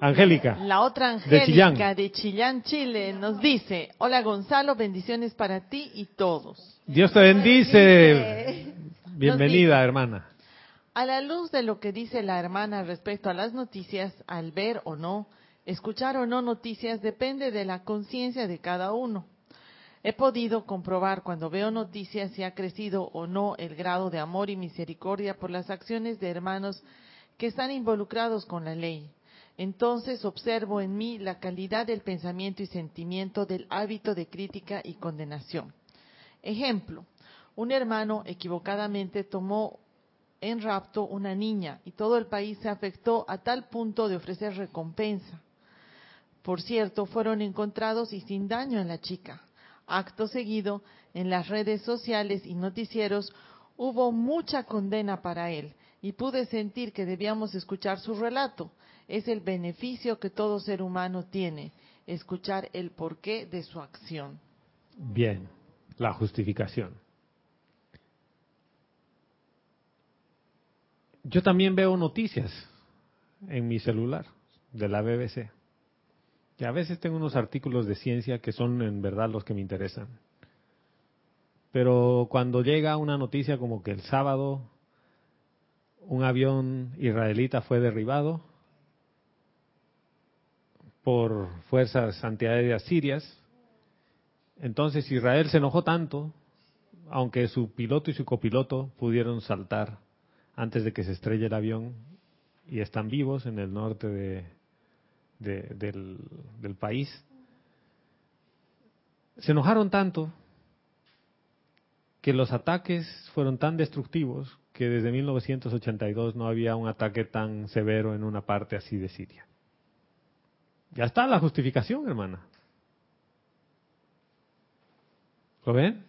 Angélica. La otra De Chillán. Angélica de Chillán, Chile, nos dice, hola Gonzalo, bendiciones para ti y todos. Dios te bendice. Bienvenida, hermana. A la luz de lo que dice la hermana respecto a las noticias, al ver o no, escuchar o no noticias, depende de la conciencia de cada uno. He podido comprobar cuando veo noticias si ha crecido o no el grado de amor y misericordia por las acciones de hermanos que están involucrados con la ley. Entonces observo en mí la calidad del pensamiento y sentimiento del hábito de crítica y condenación. Ejemplo, un hermano equivocadamente tomó en rapto una niña y todo el país se afectó a tal punto de ofrecer recompensa. Por cierto, fueron encontrados y sin daño en la chica. Acto seguido, en las redes sociales y noticieros hubo mucha condena para él y pude sentir que debíamos escuchar su relato. Es el beneficio que todo ser humano tiene, escuchar el porqué de su acción. Bien, la justificación. Yo también veo noticias en mi celular de la BBC. Y a veces tengo unos artículos de ciencia que son en verdad los que me interesan. Pero cuando llega una noticia como que el sábado un avión israelita fue derribado, por fuerzas antiaéreas sirias. Entonces Israel se enojó tanto, aunque su piloto y su copiloto pudieron saltar antes de que se estrelle el avión y están vivos en el norte de, del, del país. Se enojaron tanto que los ataques fueron tan destructivos que desde 1982 no había un ataque tan severo en una parte así de Siria. Ya está la justificación, hermana. ¿Lo ven?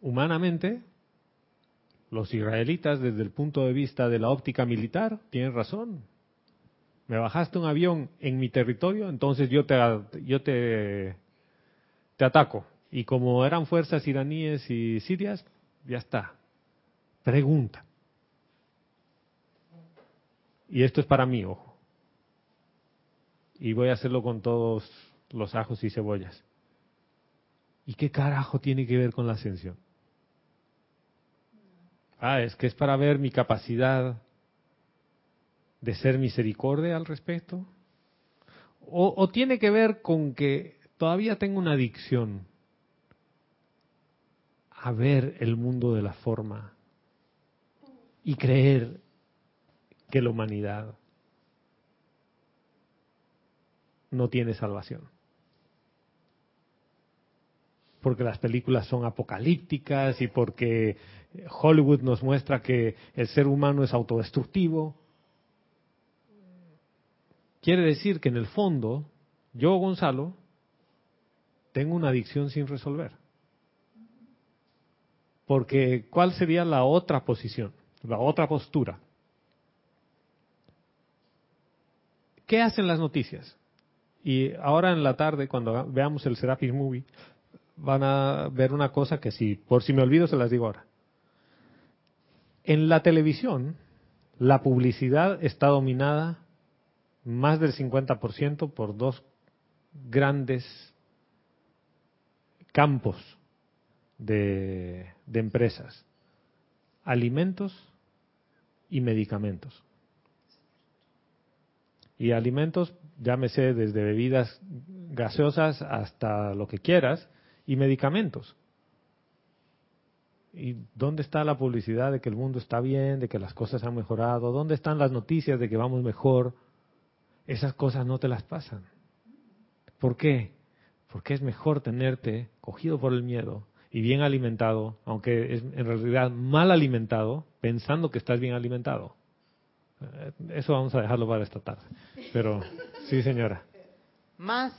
Humanamente, los israelitas, desde el punto de vista de la óptica militar, tienen razón. Me bajaste un avión en mi territorio, entonces yo te, yo te, te ataco. Y como eran fuerzas iraníes y sirias, ya está. Pregunta. Y esto es para mí, ojo. Y voy a hacerlo con todos los ajos y cebollas. ¿Y qué carajo tiene que ver con la ascensión? Ah, es que es para ver mi capacidad de ser misericordia al respecto. O, o tiene que ver con que todavía tengo una adicción a ver el mundo de la forma y creer que la humanidad no tiene salvación. Porque las películas son apocalípticas y porque Hollywood nos muestra que el ser humano es autodestructivo. Quiere decir que en el fondo, yo, Gonzalo, tengo una adicción sin resolver. Porque ¿cuál sería la otra posición? La otra postura. ¿Qué hacen las noticias? Y ahora en la tarde, cuando veamos el Serapis Movie, van a ver una cosa que si, por si me olvido, se las digo ahora. En la televisión, la publicidad está dominada más del 50% por dos grandes campos de, de empresas, alimentos y medicamentos. Y alimentos, llámese desde bebidas gaseosas hasta lo que quieras, y medicamentos. ¿Y dónde está la publicidad de que el mundo está bien, de que las cosas han mejorado? ¿Dónde están las noticias de que vamos mejor? Esas cosas no te las pasan. ¿Por qué? Porque es mejor tenerte cogido por el miedo y bien alimentado, aunque es en realidad mal alimentado, pensando que estás bien alimentado. Eh, eso vamos a dejarlo para esta tarde. Pero sí, señora. Más,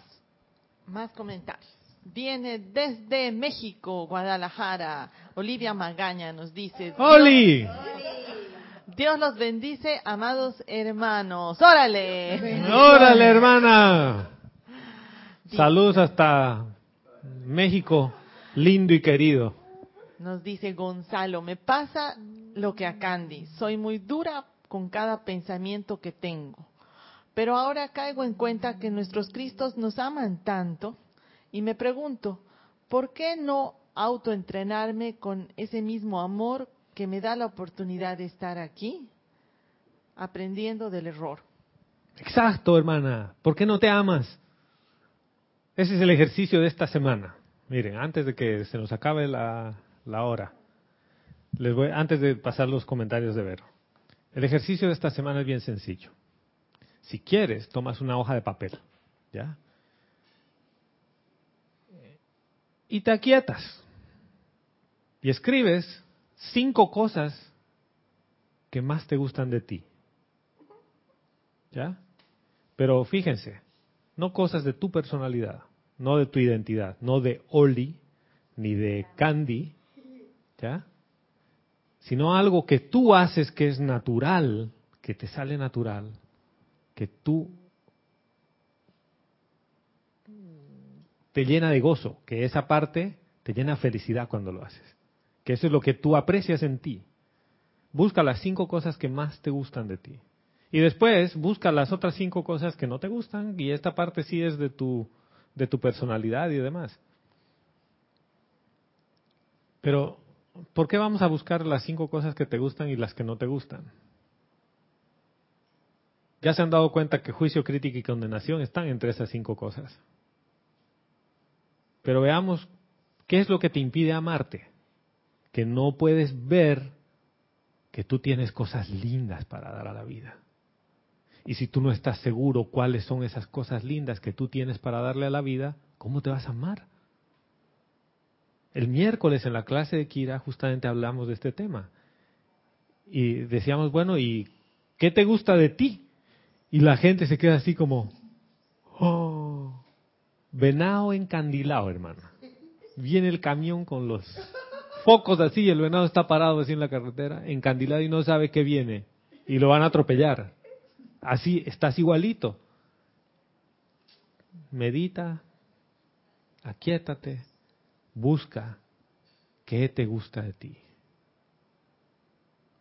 más comentarios. Viene desde México, Guadalajara. Olivia Magaña nos dice. ¡Oli! Dios los bendice, amados hermanos. ¡Órale! ¡Órale, hermana! Saludos hasta México lindo y querido. Nos dice Gonzalo, me pasa lo que a Candy, soy muy dura con cada pensamiento que tengo. Pero ahora caigo en cuenta que nuestros Cristos nos aman tanto y me pregunto, ¿por qué no autoentrenarme con ese mismo amor que me da la oportunidad de estar aquí, aprendiendo del error? Exacto, hermana. ¿Por qué no te amas? Ese es el ejercicio de esta semana. Miren, antes de que se nos acabe la, hora, les voy, antes de pasar los comentarios de Vero, el ejercicio de esta semana es bien sencillo. Si quieres, tomas una hoja de papel, ¿ya? Y te aquietas. Y escribes cinco cosas que más te gustan de ti. ¿Ya? Pero fíjense, no cosas de tu personalidad, no de tu identidad, no de Oli ni de Candy, ¿ya? Sino algo que tú haces que es natural, que te sale natural, que tú te llena de gozo, que esa parte te llena de felicidad cuando lo haces, que eso es lo que tú aprecias en ti. Busca las cinco cosas que más te gustan de ti. Y después busca las otras cinco cosas que no te gustan y esta parte sí es de tu de tu personalidad y demás. Pero, ¿por qué vamos a buscar las cinco cosas que te gustan y las que no te gustan? ya se han dado cuenta que juicio, crítica y condenación están entre esas cinco cosas. Pero veamos qué es lo que te impide amarte. Que no puedes ver que tú tienes cosas lindas para dar a la vida. Y si tú no estás seguro cuáles son esas cosas lindas que tú tienes para darle a la vida, ¿cómo te vas a amar? El miércoles en la clase de Kira justamente hablamos de este tema. Y decíamos, bueno, ¿y qué te gusta de ti? Y la gente se queda así como, oh, venado encandilado, hermano. Viene el camión con los focos así, el venado está parado así en la carretera, encandilado y no sabe qué viene. Y lo van a atropellar. Así, estás igualito. Medita, aquietate, busca qué te gusta de ti.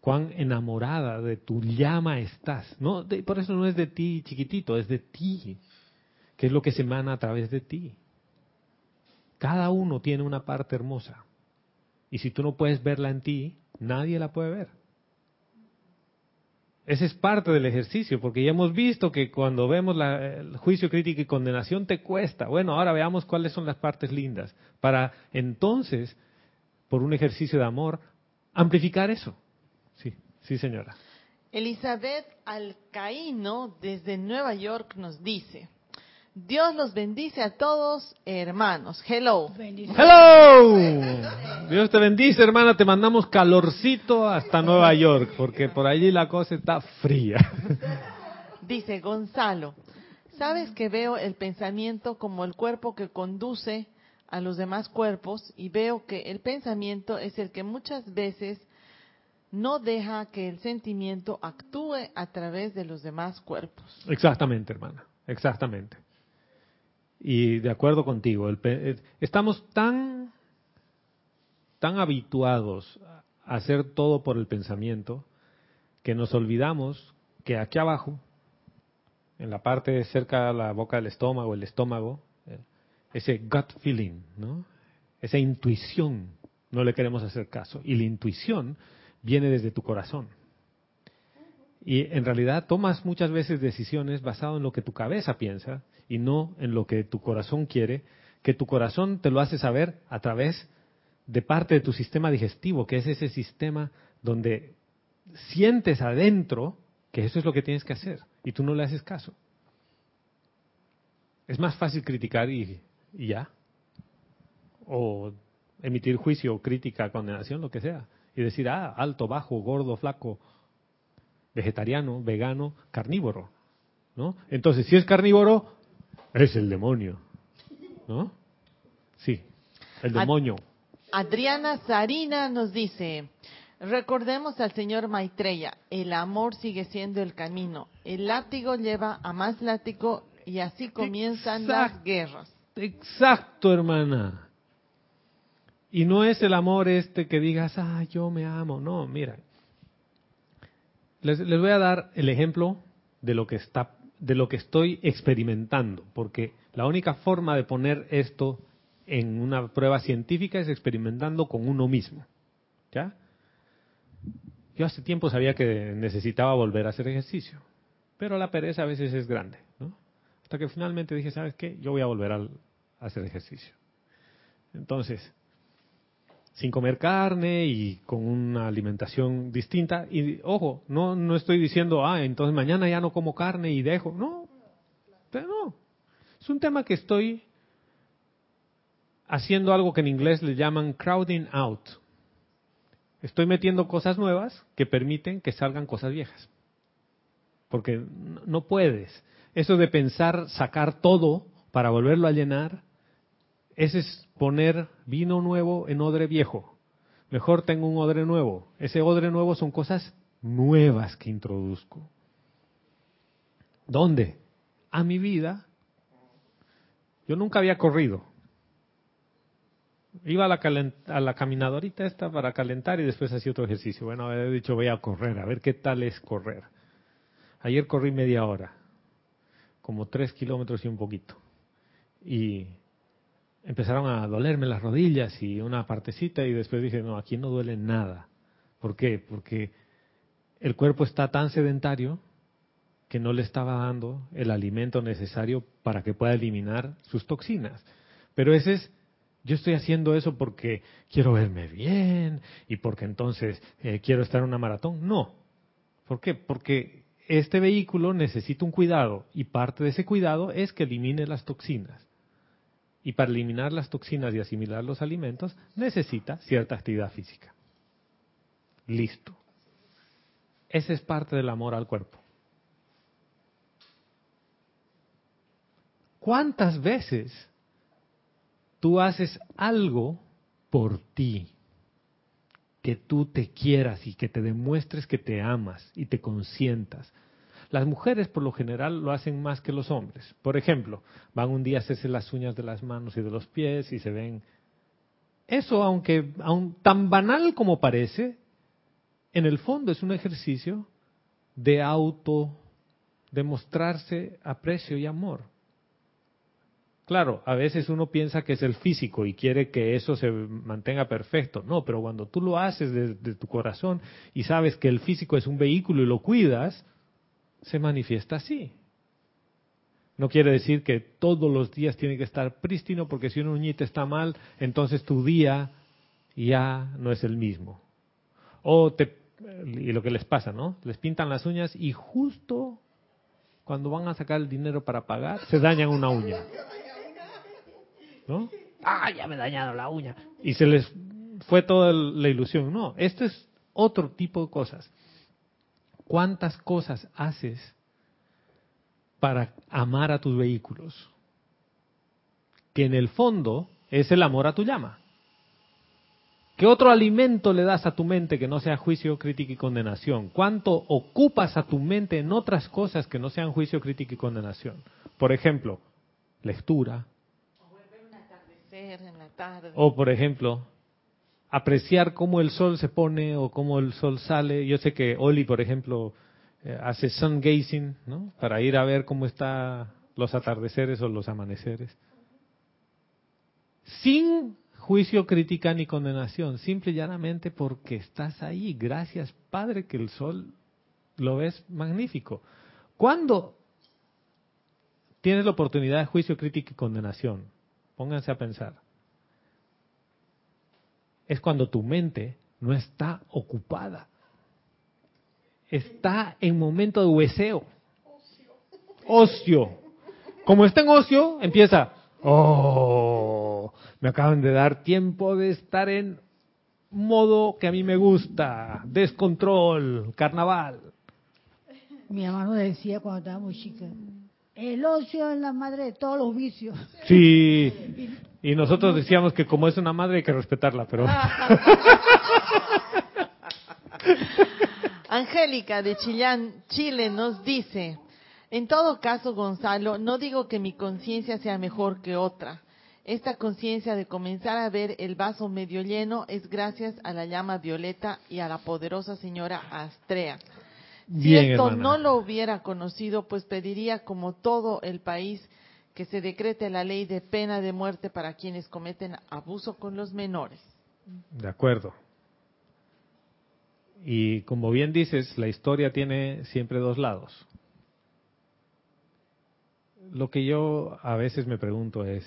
Cuán enamorada de tu llama estás. No, por eso no es de ti chiquitito, es de ti, que es lo que se emana a través de ti. Cada uno tiene una parte hermosa. Y si tú no puedes verla en ti, nadie la puede ver. Ese es parte del ejercicio, porque ya hemos visto que cuando vemos el juicio, crítica y condenación te cuesta. Bueno, ahora veamos cuáles son las partes lindas, para entonces, por un ejercicio de amor, amplificar eso. Sí, sí señora. Elizabeth Alcaíno desde Nueva York nos dice, Dios los bendice a todos, hermanos. Hello. Hello. Dios te bendice, hermana. Te mandamos calorcito hasta Nueva York, porque por allí la cosa está fría. Dice Gonzalo, ¿sabes que veo el pensamiento como el cuerpo que conduce a los demás cuerpos y veo que el pensamiento es el que muchas veces no deja que el sentimiento actúe a través de los demás cuerpos? Exactamente, hermana. Exactamente. Y de acuerdo contigo, eh, estamos tan, tan habituados a hacer todo por el pensamiento que nos olvidamos que aquí abajo, en la parte cerca de la boca del estómago, el estómago, eh, ese gut feeling, ¿no? esa intuición, no le queremos hacer caso. Y la intuición viene desde tu corazón. Y en realidad tomas muchas veces decisiones basado en lo que tu cabeza piensa y no en lo que tu corazón quiere, que tu corazón te lo hace saber a través de parte de tu sistema digestivo, que es ese sistema donde sientes adentro que eso es lo que tienes que hacer y tú no le haces caso. Es más fácil criticar y, ya. O emitir juicio, crítica, condenación, lo que sea. Y decir, ah, alto, bajo, gordo, flaco, vegetariano, vegano, carnívoro. ¿no? Entonces, si es carnívoro, es el demonio. ¿No? Sí, el demonio. Adriana Sarina nos dice, recordemos al señor Maitreya, el amor sigue siendo el camino, el látigo lleva a más látigo y así comienzan las guerras. Exacto, hermana. Y no es el amor este que digas, ah, yo me amo. No, mira, les, voy a dar el ejemplo de lo que está de lo que estoy experimentando, porque la única forma de poner esto en una prueba científica es experimentando con uno mismo. ¿Ya? Yo hace tiempo sabía que necesitaba volver a hacer ejercicio, pero la pereza a veces es grande, ¿no? Hasta que finalmente dije, ¿sabes qué? Yo voy a volver a hacer ejercicio. Entonces, sin comer carne y con una alimentación distinta. Y ojo, no, no estoy diciendo, ah, entonces mañana ya no como carne y dejo. No, no. Es un tema que estoy haciendo algo que en inglés le llaman crowding out. Estoy metiendo cosas nuevas que permiten que salgan cosas viejas. Porque no puedes. Eso de pensar sacar todo para volverlo a llenar, ese es poner vino nuevo en odre viejo. Mejor tengo un odre nuevo. Ese odre nuevo son cosas nuevas que introduzco. ¿Dónde? A mi vida. Yo nunca había corrido. Iba a la, a la caminadorita esta para calentar y después hacía otro ejercicio. Bueno, he dicho voy a correr, a ver qué tal es correr. Ayer corrí media hora, como tres kilómetros y un poquito. Y empezaron a dolerme las rodillas y una partecita y después dije, no, aquí no duele nada. ¿Por qué? Porque el cuerpo está tan sedentario que no le estaba dando el alimento necesario para que pueda eliminar sus toxinas. Pero ese es, yo estoy haciendo eso porque quiero verme bien y porque entonces eh, quiero estar en una maratón. No. ¿Por qué? Porque este vehículo necesita un cuidado y parte de ese cuidado es que elimine las toxinas. Y para eliminar las toxinas y asimilar los alimentos necesita cierta actividad física. Listo. Ese es parte del amor al cuerpo. ¿Cuántas veces tú haces algo por ti? Que tú te quieras y que te demuestres que te amas y te consientas. Las mujeres por lo general lo hacen más que los hombres. Por ejemplo, van un día a hacerse las uñas de las manos y de los pies y se ven. Eso, aunque aun, tan banal como parece, en el fondo es un ejercicio de auto, de mostrarse aprecio y amor. Claro, a veces uno piensa que es el físico y quiere que eso se mantenga perfecto. No, pero cuando tú lo haces desde tu corazón y sabes que el físico es un vehículo y lo cuidas, se manifiesta así. No quiere decir que todos los días tiene que estar prístino, porque si una uñita está mal, entonces tu día ya no es el mismo. O te, y lo que les pasa, ¿no? Les pintan las uñas y justo cuando van a sacar el dinero para pagar, se dañan una uña. ¿No? Ah, ya me he dañado la uña. Y se les fue toda la ilusión. No, esto es otro tipo de cosas. ¿Cuántas cosas haces para amar a tus vehículos? Que en el fondo es el amor a tu llama. ¿Qué otro alimento le das a tu mente que no sea juicio, crítica y condenación? ¿Cuánto ocupas a tu mente en otras cosas que no sean juicio, crítica y condenación? Por ejemplo, lectura. O por ejemplo, apreciar cómo el sol se pone o cómo el sol sale. Yo sé que Oli, por ejemplo, eh, hace sun gazing, ¿no? Para ir a ver cómo están los atardeceres o los amaneceres. Sin juicio, crítica ni condenación, simple y llanamente porque estás ahí. Gracias, Padre, que el sol lo ves magnífico. ¿Cuándo tienes la oportunidad de juicio, crítica y condenación? Pónganse a pensar es cuando tu mente no está ocupada. Está en momento de hueseo. Ocio. Como está en ocio, empieza, oh, me acaban de dar tiempo de estar en modo que a mí me gusta, descontrol, carnaval. Mi hermano decía cuando estaba muy chica, el ocio es la madre de todos los vicios. Sí, y nosotros decíamos que como es una madre hay que respetarla, pero... Angélica de Chillán, Chile, nos dice, en todo caso, Gonzalo, no digo que mi conciencia sea mejor que otra. Esta conciencia de comenzar a ver el vaso medio lleno es gracias a la llama violeta y a la poderosa señora Astrea. Si esto no lo hubiera conocido, pues pediría como todo el país que se decrete la ley de pena de muerte para quienes cometen abuso con los menores. De acuerdo. Y como bien dices, la historia tiene siempre dos lados. Lo que yo a veces me pregunto es,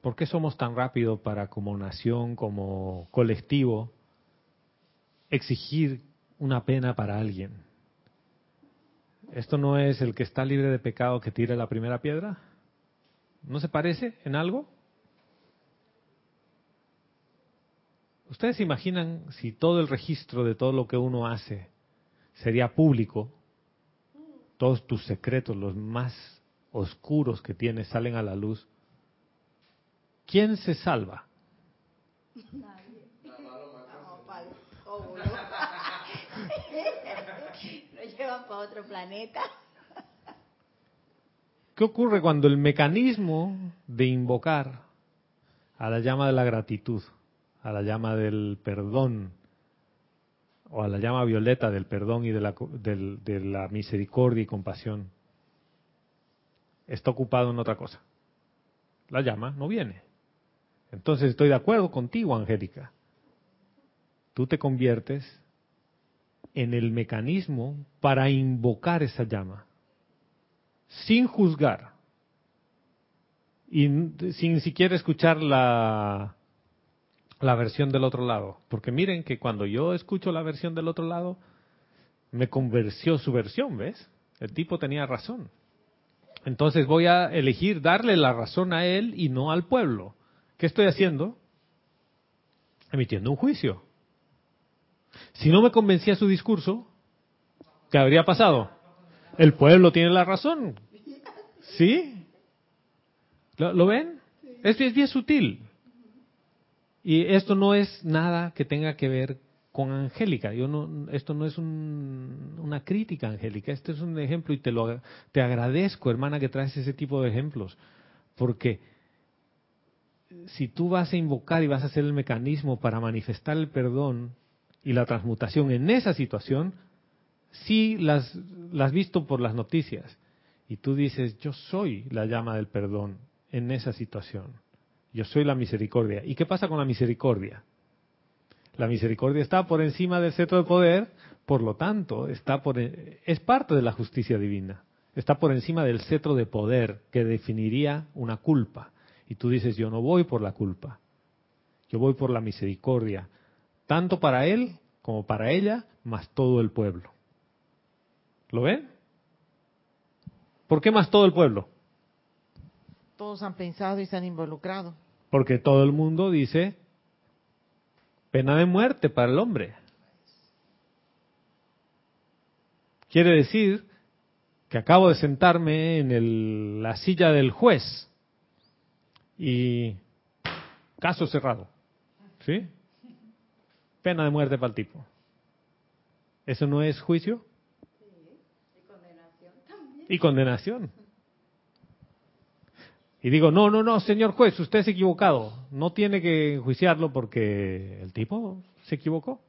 ¿por qué somos tan rápidos para como nación, como colectivo, exigir una pena para alguien. ¿Esto no es el que está libre de pecado que tire la primera piedra? ¿No se parece en algo? ¿Ustedes se imaginan si todo el registro de todo lo que uno hace sería público? Todos tus secretos, los más oscuros que tienes, salen a la luz. ¿Quién se salva? para otro planeta. ¿Qué ocurre cuando el mecanismo de invocar a la llama de la gratitud, a la llama del perdón, o a la llama violeta del perdón y de la, de la misericordia y compasión, está ocupado en otra cosa? La llama no viene. Entonces estoy de acuerdo contigo, Angélica. Tú te conviertes en el mecanismo para invocar esa llama, sin juzgar y sin siquiera escuchar la, la versión del otro lado. Porque miren que cuando yo escucho la versión del otro lado, me convenció su versión, ¿ves? El tipo tenía razón. Entonces voy a elegir darle la razón a él y no al pueblo. ¿Qué estoy haciendo? Emitiendo un juicio. Si no me convencía su discurso, ¿qué habría pasado? El pueblo tiene la razón. ¿Sí? ¿Lo, ven? Es, es bien sutil. Y esto no es nada que tenga que ver con Angélica. Yo no, esto no es una crítica, Angélica. Este es un ejemplo y te lo te agradezco, hermana, que traes ese tipo de ejemplos, porque si tú vas a invocar y vas a hacer el mecanismo para manifestar el perdón y la transmutación en esa situación, sí las, has visto por las noticias y tú dices, yo soy la llama del perdón en esa situación. Yo soy la misericordia. ¿Y qué pasa con la misericordia? La misericordia está por encima del cetro de poder, por lo tanto, está por, e, es parte de la justicia divina. Está por encima del cetro de poder que definiría una culpa. Y tú dices, yo no voy por la culpa, yo voy por la misericordia, tanto para él como para ella, más todo el pueblo. ¿Lo ven? ¿Por qué más todo el pueblo? Todos han pensado y se han involucrado. Porque todo el mundo dice, Pena de muerte para el hombre. Quiere decir que acabo de sentarme en la silla del juez y caso cerrado. ¿Sí? Pena de muerte para el tipo. ¿Eso no es juicio? Sí, y condenación también. Y condenación. Y digo, no, no, no, señor juez, usted es equivocado. No tiene que enjuiciarlo porque el tipo se equivocó.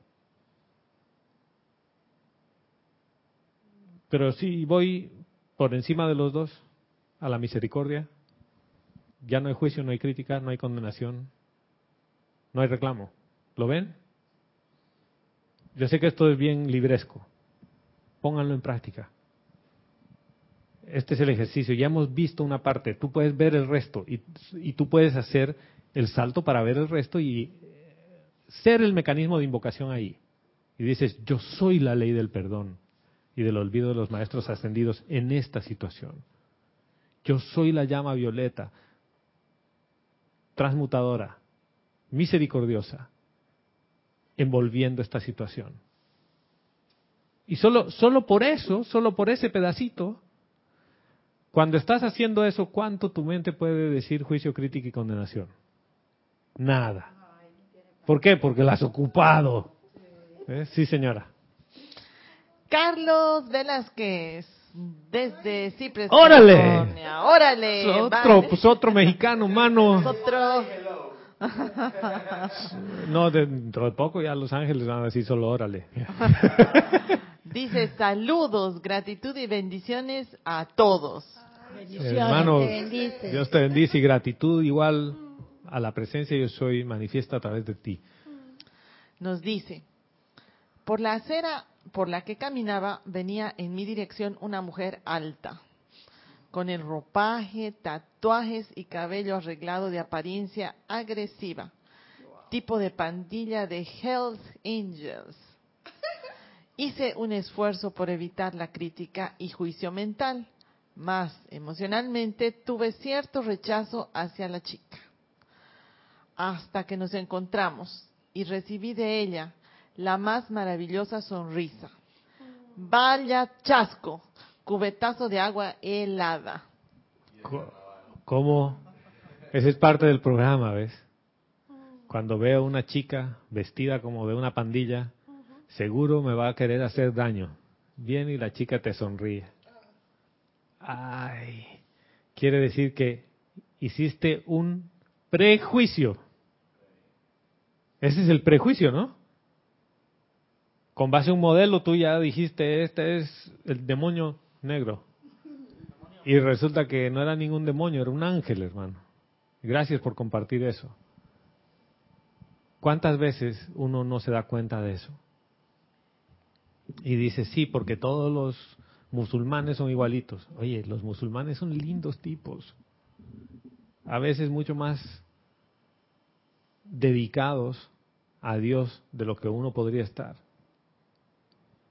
Pero si voy por encima de los dos a la misericordia, ya no hay juicio, no hay crítica, no hay condenación, no hay reclamo. ¿Lo ven? Yo sé que esto es bien libresco. Pónganlo en práctica este es el ejercicio, ya hemos visto una parte, tú puedes ver el resto y, tú puedes hacer el salto para ver el resto y ser el mecanismo de invocación ahí. Y dices, yo soy la ley del perdón y del olvido de los maestros ascendidos en esta situación. Yo soy la llama violeta, transmutadora, misericordiosa, envolviendo esta situación. Y solo, solo por eso, solo por ese pedacito, cuando estás haciendo eso, ¿cuánto tu mente puede decir juicio, crítica y condenación? Nada. ¿Por qué? Porque la has ocupado. ¿Eh? Sí, señora. Carlos Velázquez, desde Cipres, ¡Órale! California. ¡Órale! Otro, pues otro mexicano, humano. Otro. No, dentro de poco ya Los Ángeles van a decir solo órale. Dice saludos, gratitud y bendiciones a todos. Hermano, Dios te bendice y gratitud igual a la presencia yo soy manifiesta a través de ti. Nos dice, por la acera por la que caminaba venía en mi dirección una mujer alta, con el ropaje, tatuajes y cabello arreglado de apariencia agresiva, tipo de pandilla de Hells Angels. Hice un esfuerzo por evitar la crítica y juicio mental más emocionalmente tuve cierto rechazo hacia la chica. Hasta que nos encontramos y recibí de ella la más maravillosa sonrisa. Vaya chasco, cubetazo de agua helada. ¿Cómo? Ese es parte del programa, ¿ves? Cuando veo una chica vestida como de una pandilla, seguro me va a querer hacer daño. Viene y la chica te sonríe. Ay, quiere decir que hiciste un prejuicio. Ese es el prejuicio, ¿no? Con base a un modelo tú ya dijiste, este es el demonio negro. Y resulta que no era ningún demonio, era un ángel, hermano. Gracias por compartir eso. ¿Cuántas veces uno no se da cuenta de eso? Y dice, sí, porque todos los musulmanes son igualitos. Oye, los musulmanes son lindos tipos. A veces mucho más dedicados a Dios de lo que uno podría estar.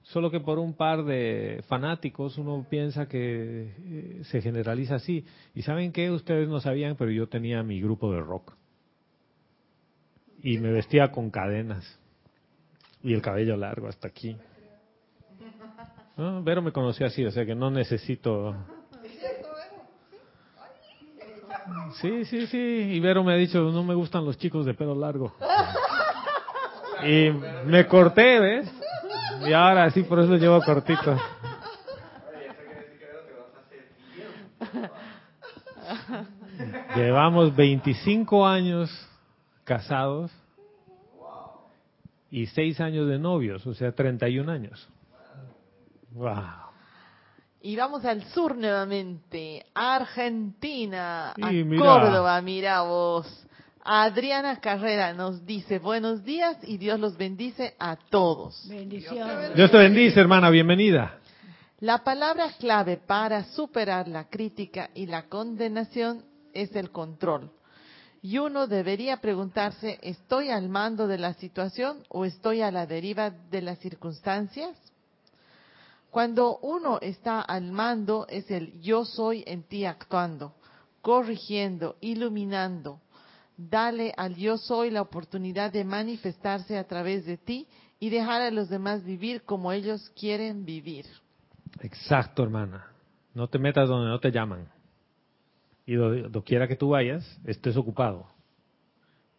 Solo que por un par de fanáticos uno piensa que eh, se generaliza así. Y saben que ustedes no sabían, pero yo tenía mi grupo de rock. Y me vestía con cadenas. Y el cabello largo hasta aquí. ¿No? Vero me conoció así, o sea que no necesito... Sí, sí, sí. Y Vero me ha dicho, no me gustan los chicos de pelo largo. Y me corté, ¿ves? Y ahora sí, por eso lo llevo cortito. Llevamos 25 años casados y 6 años de novios, o sea, 31 años. Wow. Y vamos al sur nuevamente, Argentina, a mira. Córdoba, mira vos. Adriana Carrera nos dice buenos días y Dios los bendice a todos. Bendiciones. Dios te bendice, hermana, bienvenida. La palabra clave para superar la crítica y la condenación es el control. Y uno debería preguntarse, ¿estoy al mando de la situación o estoy a la deriva de las circunstancias? Cuando uno está al mando es el yo soy en ti actuando, corrigiendo, iluminando. Dale al yo soy la oportunidad de manifestarse a través de ti y dejar a los demás vivir como ellos quieren vivir. Exacto, hermana. No te metas donde no te llaman. Y do- doquiera que tú vayas, estés ocupado.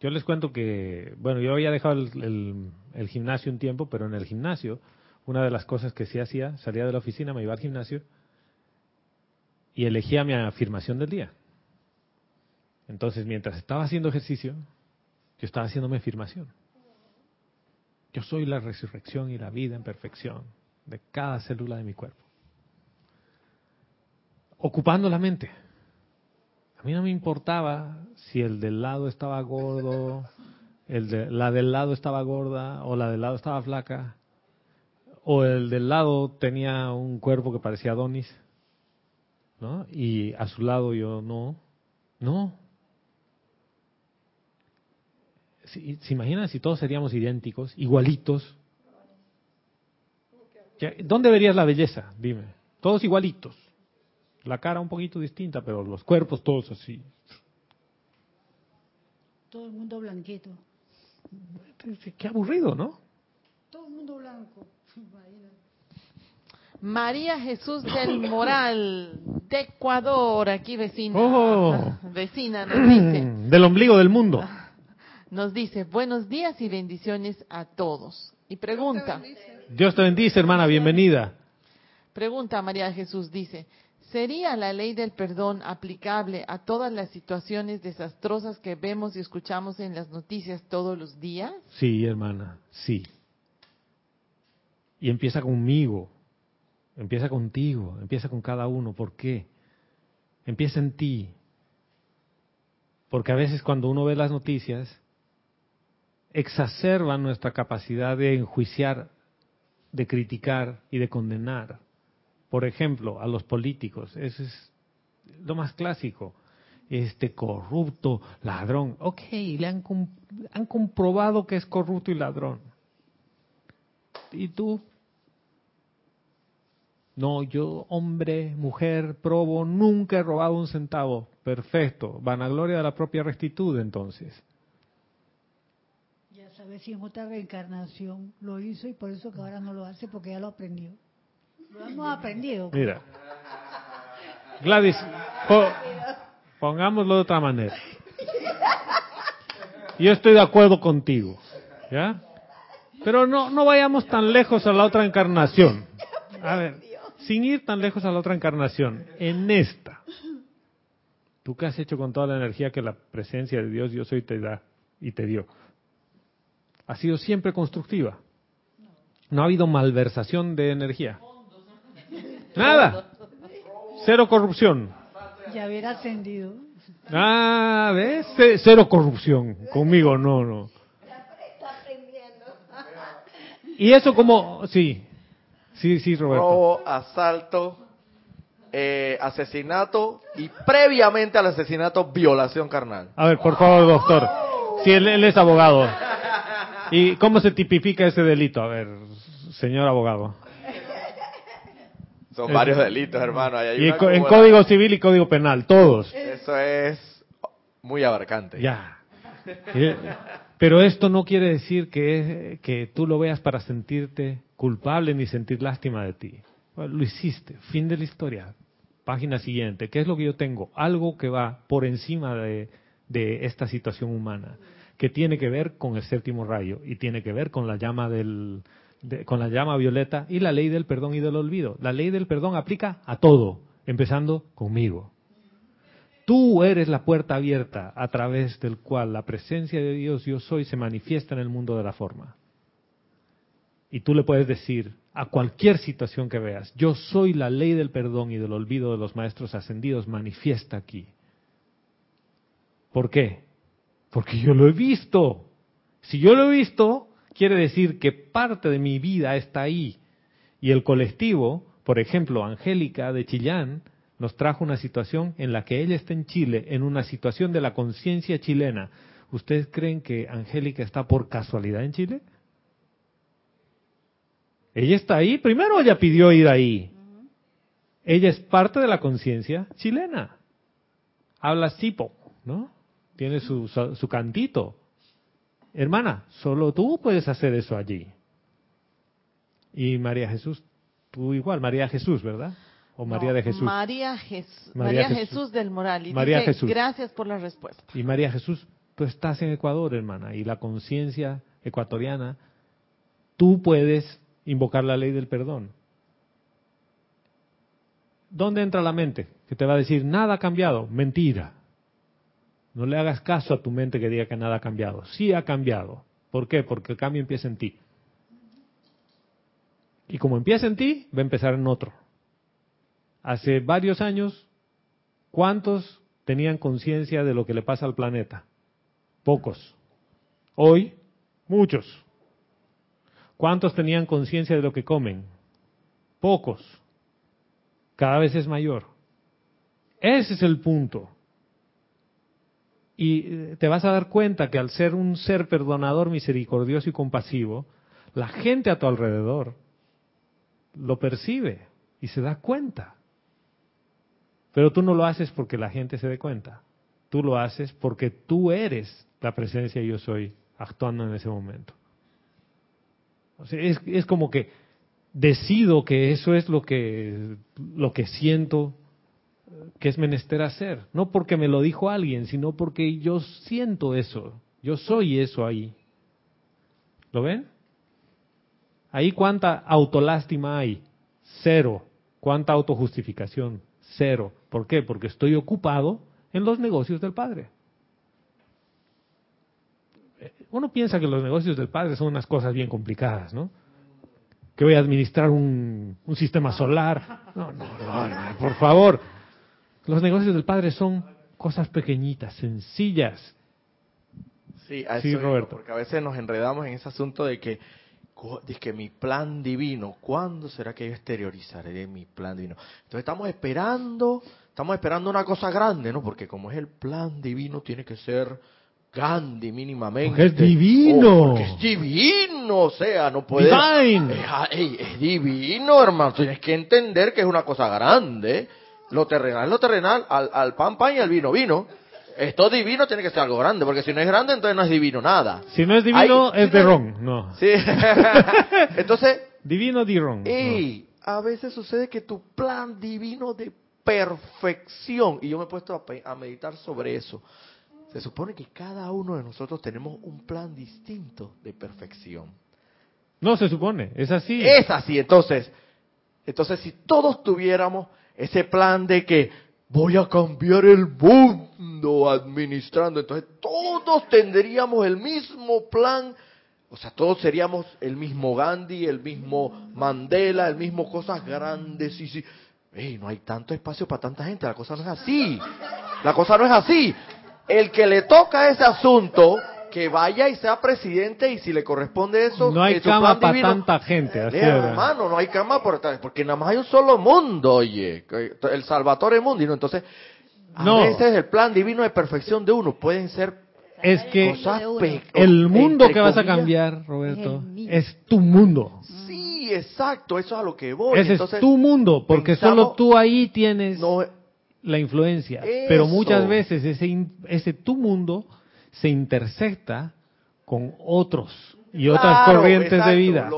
Yo les cuento que, bueno, yo había dejado el, el- el gimnasio un tiempo, pero en el gimnasio, una de las cosas que sí hacía, salía de la oficina, me iba al gimnasio y elegía mi afirmación del día. Entonces, mientras estaba haciendo ejercicio, yo estaba haciendo mi afirmación. Yo soy la resurrección y la vida en perfección de cada célula de mi cuerpo. Ocupando la mente. A mí no me importaba si el del lado estaba gordo, el de, la del lado estaba gorda o la del lado estaba flaca, o el del lado tenía un cuerpo que parecía Adonis, ¿no? Y a su lado yo no, no. Si- ¿Se imaginan si todos seríamos idénticos, igualitos? ¿Qué- ¿Dónde verías la belleza? Dime. Todos igualitos. La cara un poquito distinta, pero los cuerpos todos así. Todo el mundo blanquito. Qué aburrido, ¿no? Todo el mundo blanco. María Jesús del Moral, de Ecuador, aquí vecina. Oh. Vecina nos dice, Del ombligo del mundo. nos dice, buenos días y bendiciones a todos. Y pregunta, Dios te bendice, hermana, bienvenida. pregunta María Jesús, dice, ¿sería la ley del perdón aplicable a todas las situaciones desastrosas que vemos y escuchamos en las noticias todos los días? Sí, hermana, sí. Y empieza conmigo, empieza contigo, empieza con cada uno. ¿Por qué? Empieza en ti. Porque a veces cuando uno ve las noticias, exacerba nuestra capacidad de enjuiciar, de criticar y de condenar. Por ejemplo, a los políticos. Eso es lo más clásico. Este corrupto, ladrón. Ok, le han, han comprobado que es corrupto y ladrón. ¿Y tú? No, yo, hombre, mujer, probo, nunca he robado un centavo. Perfecto. Vanagloria de la propia rectitud, entonces. Sabes si en otra reencarnación lo hizo y por eso que ahora no lo hace porque ya lo aprendió. Lo hemos aprendido. Mira. Gladys, po- pongámoslo de otra manera. Yo estoy de acuerdo contigo, ¿ya? Pero no, no vayamos tan lejos a la otra encarnación. A ver, sin ir tan lejos a la otra encarnación, en esta, ¿tú qué has hecho con toda la energía que la presencia de Dios yo soy te da y te dio? Ha sido siempre constructiva. No ha habido malversación de energía. Nada. Cero corrupción. Ya hubiera ascendido. Ah, ¿ves? Ce- Cero corrupción. Conmigo no, no. Y eso como, sí. Sí, sí, Roberto. robo, asalto, eh, asesinato y previamente al asesinato, violación carnal. A ver, por favor, doctor. Si él, él es abogado. ¿Y cómo se tipifica ese delito? A ver, señor abogado. Son varios delitos, hermano. hay Y en Código Civil y Código Penal, todos. Eso es muy abarcante. Ya. Pero esto no quiere decir que, que tú lo veas para sentirte culpable ni sentir lástima de ti. Bueno, Lo hiciste, fin de la historia. Página siguiente. ¿Qué es lo que yo tengo? Algo que va por encima de, de esta situación humana, que tiene que ver con el séptimo rayo y tiene que ver con la llama del, de- con la llama violeta y la ley del perdón y del olvido. La ley del perdón aplica a todo, empezando conmigo. Tú eres la puerta abierta a través del cual la presencia de Dios yo soy se manifiesta en el mundo de la forma. Y tú le puedes decir a cualquier situación que veas, yo soy la ley del perdón y del olvido de los maestros ascendidos, manifiesta aquí. ¿Por qué? Porque yo lo he visto. Si yo lo he visto, quiere decir que parte de mi vida está ahí. Y el colectivo, por ejemplo, Angélica de Chillán, nos trajo una situación en la que ella está en Chile, en una situación de la conciencia chilena. ¿Ustedes creen que Angélica está por casualidad en Chile? Ella está ahí, primero ella pidió ir ahí. Ella es parte de la conciencia chilena. Habla sipo, ¿no? Tiene su, su, su cantito. Hermana, solo tú puedes hacer eso allí. Y María Jesús, tú igual, María Jesús, ¿verdad? O María No, de Jesús. María, Jes- María María Jesús. Jesús. del Moral. Y María dice, Jesús. gracias por la respuesta. Y María Jesús, tú estás en Ecuador, hermana, y la conciencia ecuatoriana, tú puedes invocar la ley del perdón. ¿Dónde entra la mente? Que te va a decir, nada ha cambiado. Mentira. No le hagas caso a tu mente que diga que nada ha cambiado. Sí ha cambiado. ¿Por qué? Porque el cambio empieza en ti. Y como empieza en ti, va a empezar en otro. Hace varios años, ¿cuántos tenían conciencia de lo que le pasa al planeta? Pocos. Hoy, muchos. ¿Cuántos tenían conciencia de lo que comen? Pocos. Cada vez es mayor. Ese es el punto. Y eh, te vas a dar cuenta que al ser un ser perdonador, misericordioso y compasivo, la gente a tu alrededor lo percibe y se da cuenta. Pero tú no lo haces porque la gente se dé cuenta. Tú lo haces porque tú eres la presencia yo soy actuando en ese momento. O sea, es, es como que decido que eso es lo que, lo que siento que es menester hacer. No porque me lo dijo alguien, sino porque yo siento eso. Yo soy eso ahí. ¿Lo ven? Ahí cuánta autolástima hay. Cero. ¿Cuánta autojustificación? Cero. ¿Por qué? Porque estoy ocupado en los negocios del Padre. Uno piensa que los negocios del Padre son unas cosas bien complicadas, ¿no? Que voy a administrar un, un sistema solar. No, no, no, no, por favor. Los negocios del Padre son cosas pequeñitas, sencillas. Sí, a Sí, eso Roberto. porque a veces nos enredamos en ese asunto de que, de que mi plan divino, ¿cuándo será que yo exteriorizaré mi plan divino? Entonces estamos esperando, estamos esperando una cosa grande, ¿no? Porque como es el plan divino, tiene que ser grande mínimamente. Porque es divino. Oh, porque es divino, o sea, no puede... Divine. Es, ah, es divino, hermano. Tienes que entender que es una cosa grande. Lo terrenal es lo terrenal, al, al pan pan y al vino vino. Esto divino tiene que ser algo grande, porque si no es grande, entonces no es divino nada. Si no es divino, es de ron. No. Sí. Entonces, Divino de ron. no. ey, a veces sucede que tu plan divino de perfección, y yo me he puesto a, a meditar sobre eso, se supone que cada uno de nosotros tenemos un plan distinto de perfección. No se supone, es así. Es así, entonces, entonces si todos tuviéramos ese plan de que voy a cambiar el mundo administrando, entonces todos tendríamos el mismo plan, o sea, todos seríamos el mismo Gandhi, el mismo Mandela, el mismo cosas grandes, y sí. Ey, no hay tanto espacio para tanta gente, la cosa no es así, la cosa no es así. El que le toca ese asunto que vaya y sea presidente y si le corresponde eso, No hay cama para tanta gente. Así Eh, hermano, no hay cama por porque nada más hay un solo mundo, oye, el Salvatore Mundi, ¿no? Entonces, a No. veces el plan divino de perfección de uno pueden ser Es que el mundo que vas a cambiar, Roberto, Es tu mundo. Sí, exacto, eso es a lo que voy. Ese Entonces, es tu mundo, porque pensamos- solo tú ahí tienes no, la influencia. Pero muchas veces ese, in- ese tu mundo se intersecta con otros y otras Claro, corrientes exacto, de vida.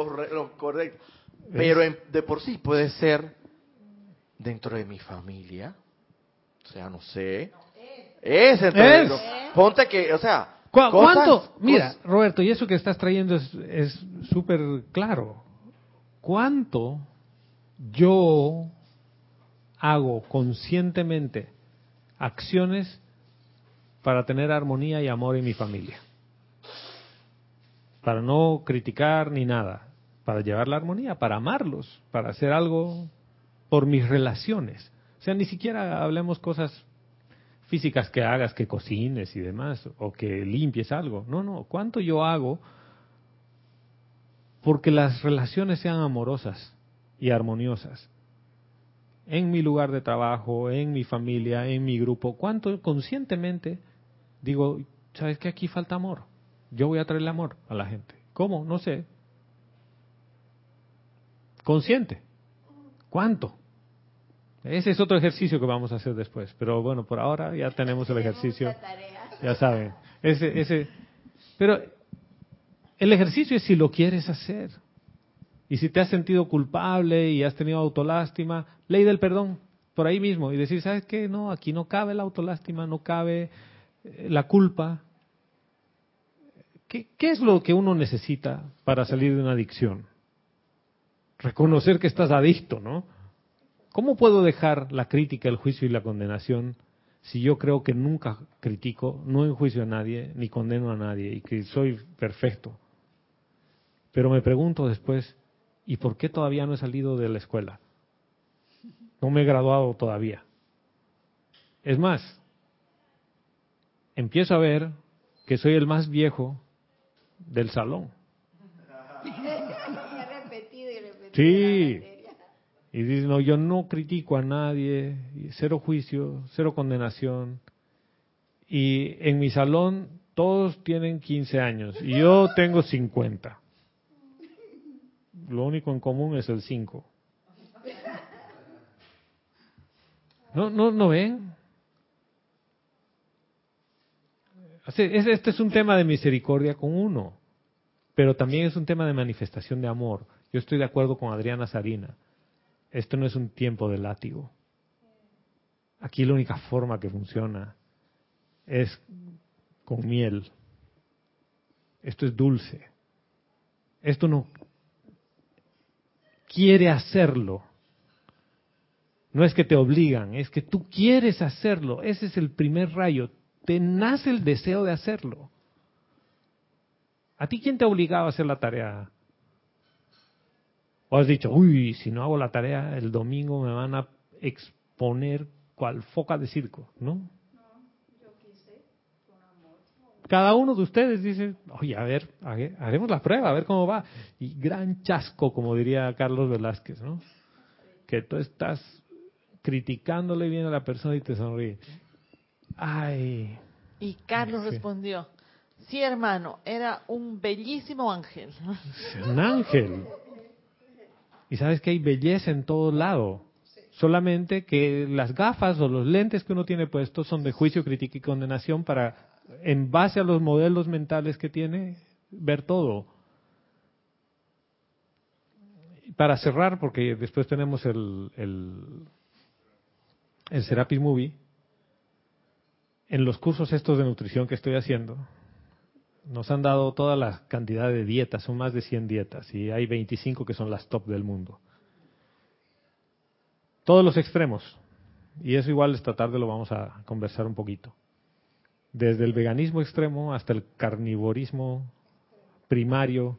correcto. Pero en- de por sí puede ser dentro de mi familia. O sea, no sé. Es dentro de- Es. no, Ponte que, o sea. ¿Cu- cosas- ¿Cuánto? Mira, Roberto, y eso que estás trayendo es es súper claro. ¿Cuánto yo hago conscientemente acciones para tener armonía y amor en mi familia? Para no criticar ni nada, para llevar la armonía, para amarlos, para hacer algo por mis relaciones. O sea, ni siquiera hablemos cosas físicas que hagas, que cocines y demás, o que limpies algo. No, no, ¿cuánto yo hago porque las relaciones sean amorosas y armoniosas? En mi lugar de trabajo, en mi familia, en mi grupo, ¿cuánto conscientemente digo, sabes que aquí falta amor? Yo voy a traerle amor a la gente. ¿Cómo? No sé. Consciente. ¿Cuánto? Ese es otro ejercicio que vamos a hacer después. Pero bueno, por ahora ya tenemos el ejercicio. Ya saben. Ese, ese. Pero el ejercicio es si lo quieres hacer. Y si te has sentido culpable y has tenido autolástima, ley del perdón, por ahí mismo. Y decir, ¿sabes qué? No, aquí no cabe la autolástima, no cabe la culpa. ¿Qué, ¿Qué es lo que uno necesita para salir de una adicción? Reconocer que estás adicto, ¿no? ¿Cómo puedo dejar la crítica, el juicio y la condenación si yo creo que nunca critico, no enjuicio a nadie, ni condeno a nadie y que soy perfecto? Pero me pregunto después, ¿y por qué todavía no he salido de la escuela? No me he graduado todavía. Es más, empiezo a ver que soy el más viejo del salón. He repetido y repetido Sí. Y dice, no, yo no critico a nadie, cero juicio, cero condenación. Y en mi salón todos tienen 15 años y yo tengo 50. Lo único en común es el 5. ¿No, no, no ven? Hace- es- Este es un tema de misericordia con uno, pero también es un tema de manifestación de amor. Yo estoy de acuerdo con Adriana Sarina. Esto no es un tiempo de látigo. Aquí la única forma que funciona es con miel. Esto es dulce. Esto no quiere hacerlo. No es que te obligan, es que tú quieres hacerlo. Ese es el primer rayo. Te nace el deseo de hacerlo. ¿A ti quién te ha obligado a hacer la tarea? ¿O has dicho, uy, si no hago la tarea el domingo me van a exponer cual foca de circo? ¿No? Cada uno de ustedes dice, oye, a ver, haremos la prueba, a ver cómo va. Y gran chasco, como diría Carlos Velázquez, ¿no? Que tú estás criticándole bien a la persona y te sonríe. Ay, Y Carlos Sí. respondió, sí hermano, era un bellísimo ángel. es un ángel. Y sabes que hay belleza en todo lado. Solamente que las gafas o los lentes que uno tiene puestos son de juicio, crítica y condenación para, en base a los modelos mentales que tiene, ver todo. Para cerrar, porque después tenemos el, el, el Serapis Movie, en los cursos estos de nutrición que estoy haciendo, nos han dado toda la cantidad de dietas, son más de 100 dietas y hay 25 que son las top del mundo. Todos los extremos. Y eso igual esta tarde lo vamos a conversar un poquito. Desde el veganismo extremo hasta el carnivorismo primario,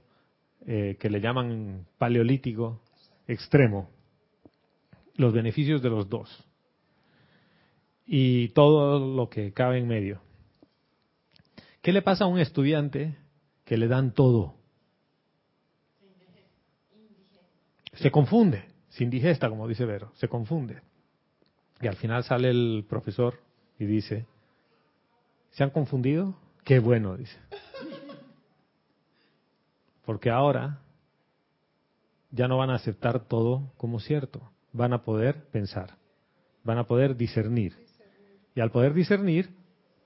eh, que le llaman paleolítico extremo. Los beneficios de los dos. Y todo lo que cabe en medio. ¿Qué le pasa a un estudiante que le dan todo? Se confunde, sin digesta, como dice Vero, se confunde. Y al final sale el profesor y dice, ¿se han confundido? Qué bueno, dice. Porque ahora ya no van a aceptar todo como cierto, van a poder pensar, van a poder discernir. Y al poder discernir,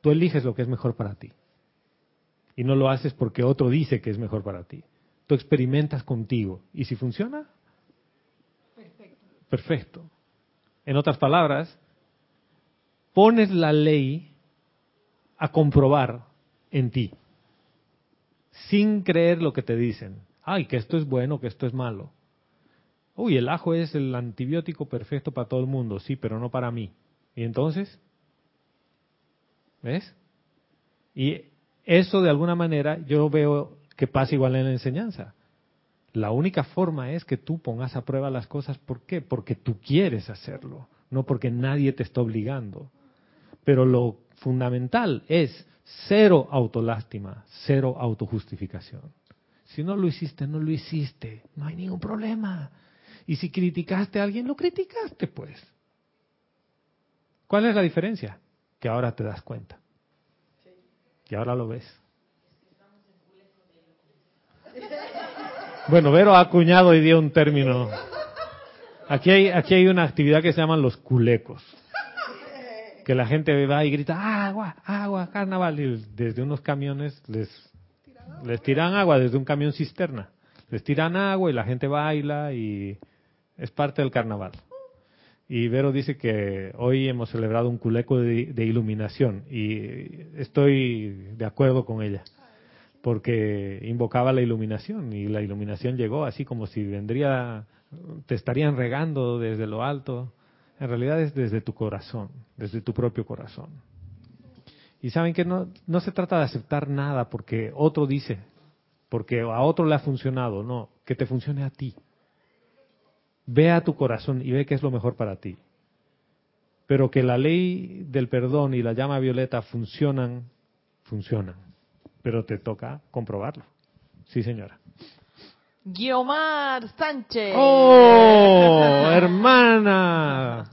tú eliges lo que es mejor para ti. Y no lo haces porque otro dice que es mejor para ti. Tú experimentas contigo. Y si funciona, perfecto. En otras palabras, pones la ley a comprobar en ti, sin creer lo que te dicen. Ay, que esto es bueno, que esto es malo. Uy, el ajo es el antibiótico perfecto para todo el mundo, sí, pero no para mí. ¿Y entonces? ¿Ves? Y eso de alguna manera yo veo que pasa igual en la enseñanza. La única forma es que tú pongas a prueba las cosas. ¿Por qué? Porque tú quieres hacerlo, no porque nadie te está obligando. Pero lo fundamental es cero autolástima, cero autojustificación. Si no lo hiciste, no lo hiciste. No hay ningún problema. Y si criticaste a alguien, lo criticaste, pues. ¿Cuál es la diferencia? Que ahora te das cuenta. Y ahora lo ves. Bueno, Vero ha acuñado y dio un término. Aquí hay, aquí hay una actividad que se llaman los culecos. Que la gente va y grita, agua, agua, carnaval. Y desde unos camiones les, les tiran agua, desde un camión cisterna. Les tiran agua y la gente baila y es parte del carnaval. Y Vero dice que hoy hemos celebrado un culeco de, iluminación y estoy de acuerdo con ella, porque invocaba la iluminación y la iluminación llegó así como si vendría, te estarían regando desde lo alto. En realidad es desde tu corazón, desde tu propio corazón. Y saben que no, no se trata de aceptar nada porque otro dice, porque a otro le ha funcionado, no, que te funcione a ti. Ve a tu corazón y ve qué es lo mejor para ti. Pero que la ley del perdón y la llama violeta funcionan, funcionan. Pero te toca comprobarlo. Sí, señora. Guiomar Sánchez. ¡Oh, hermana!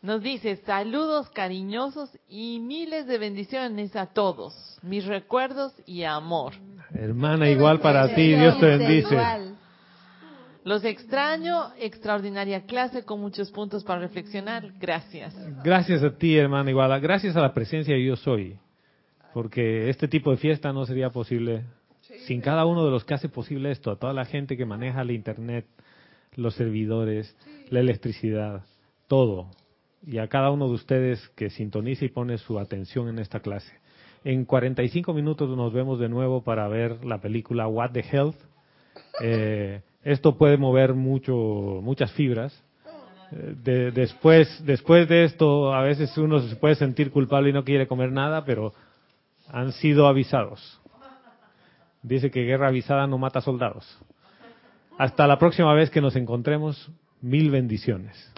Nos dice saludos cariñosos y miles de bendiciones a todos. Mis recuerdos y amor. Hermana, igual para ti. Dios te bendice. Los extraño, extraordinaria clase con muchos puntos para reflexionar. Gracias. Gracias a ti, hermana Iguala. Gracias a la presencia de Yo Soy. Porque este tipo de fiesta no sería posible sin cada uno de los que hace posible esto. A toda la gente que maneja el Internet, los servidores, la electricidad, todo. Y a cada uno de ustedes que sintoniza y pone su atención en esta clase. En 45 minutos nos vemos de nuevo para ver la película What the Health. Eh, esto puede mover mucho, muchas fibras. De, después, después de esto, a veces uno se puede sentir culpable y no quiere comer nada, pero han sido avisados. Dice que guerra avisada no mata soldados. Hasta la próxima vez que nos encontremos, mil bendiciones.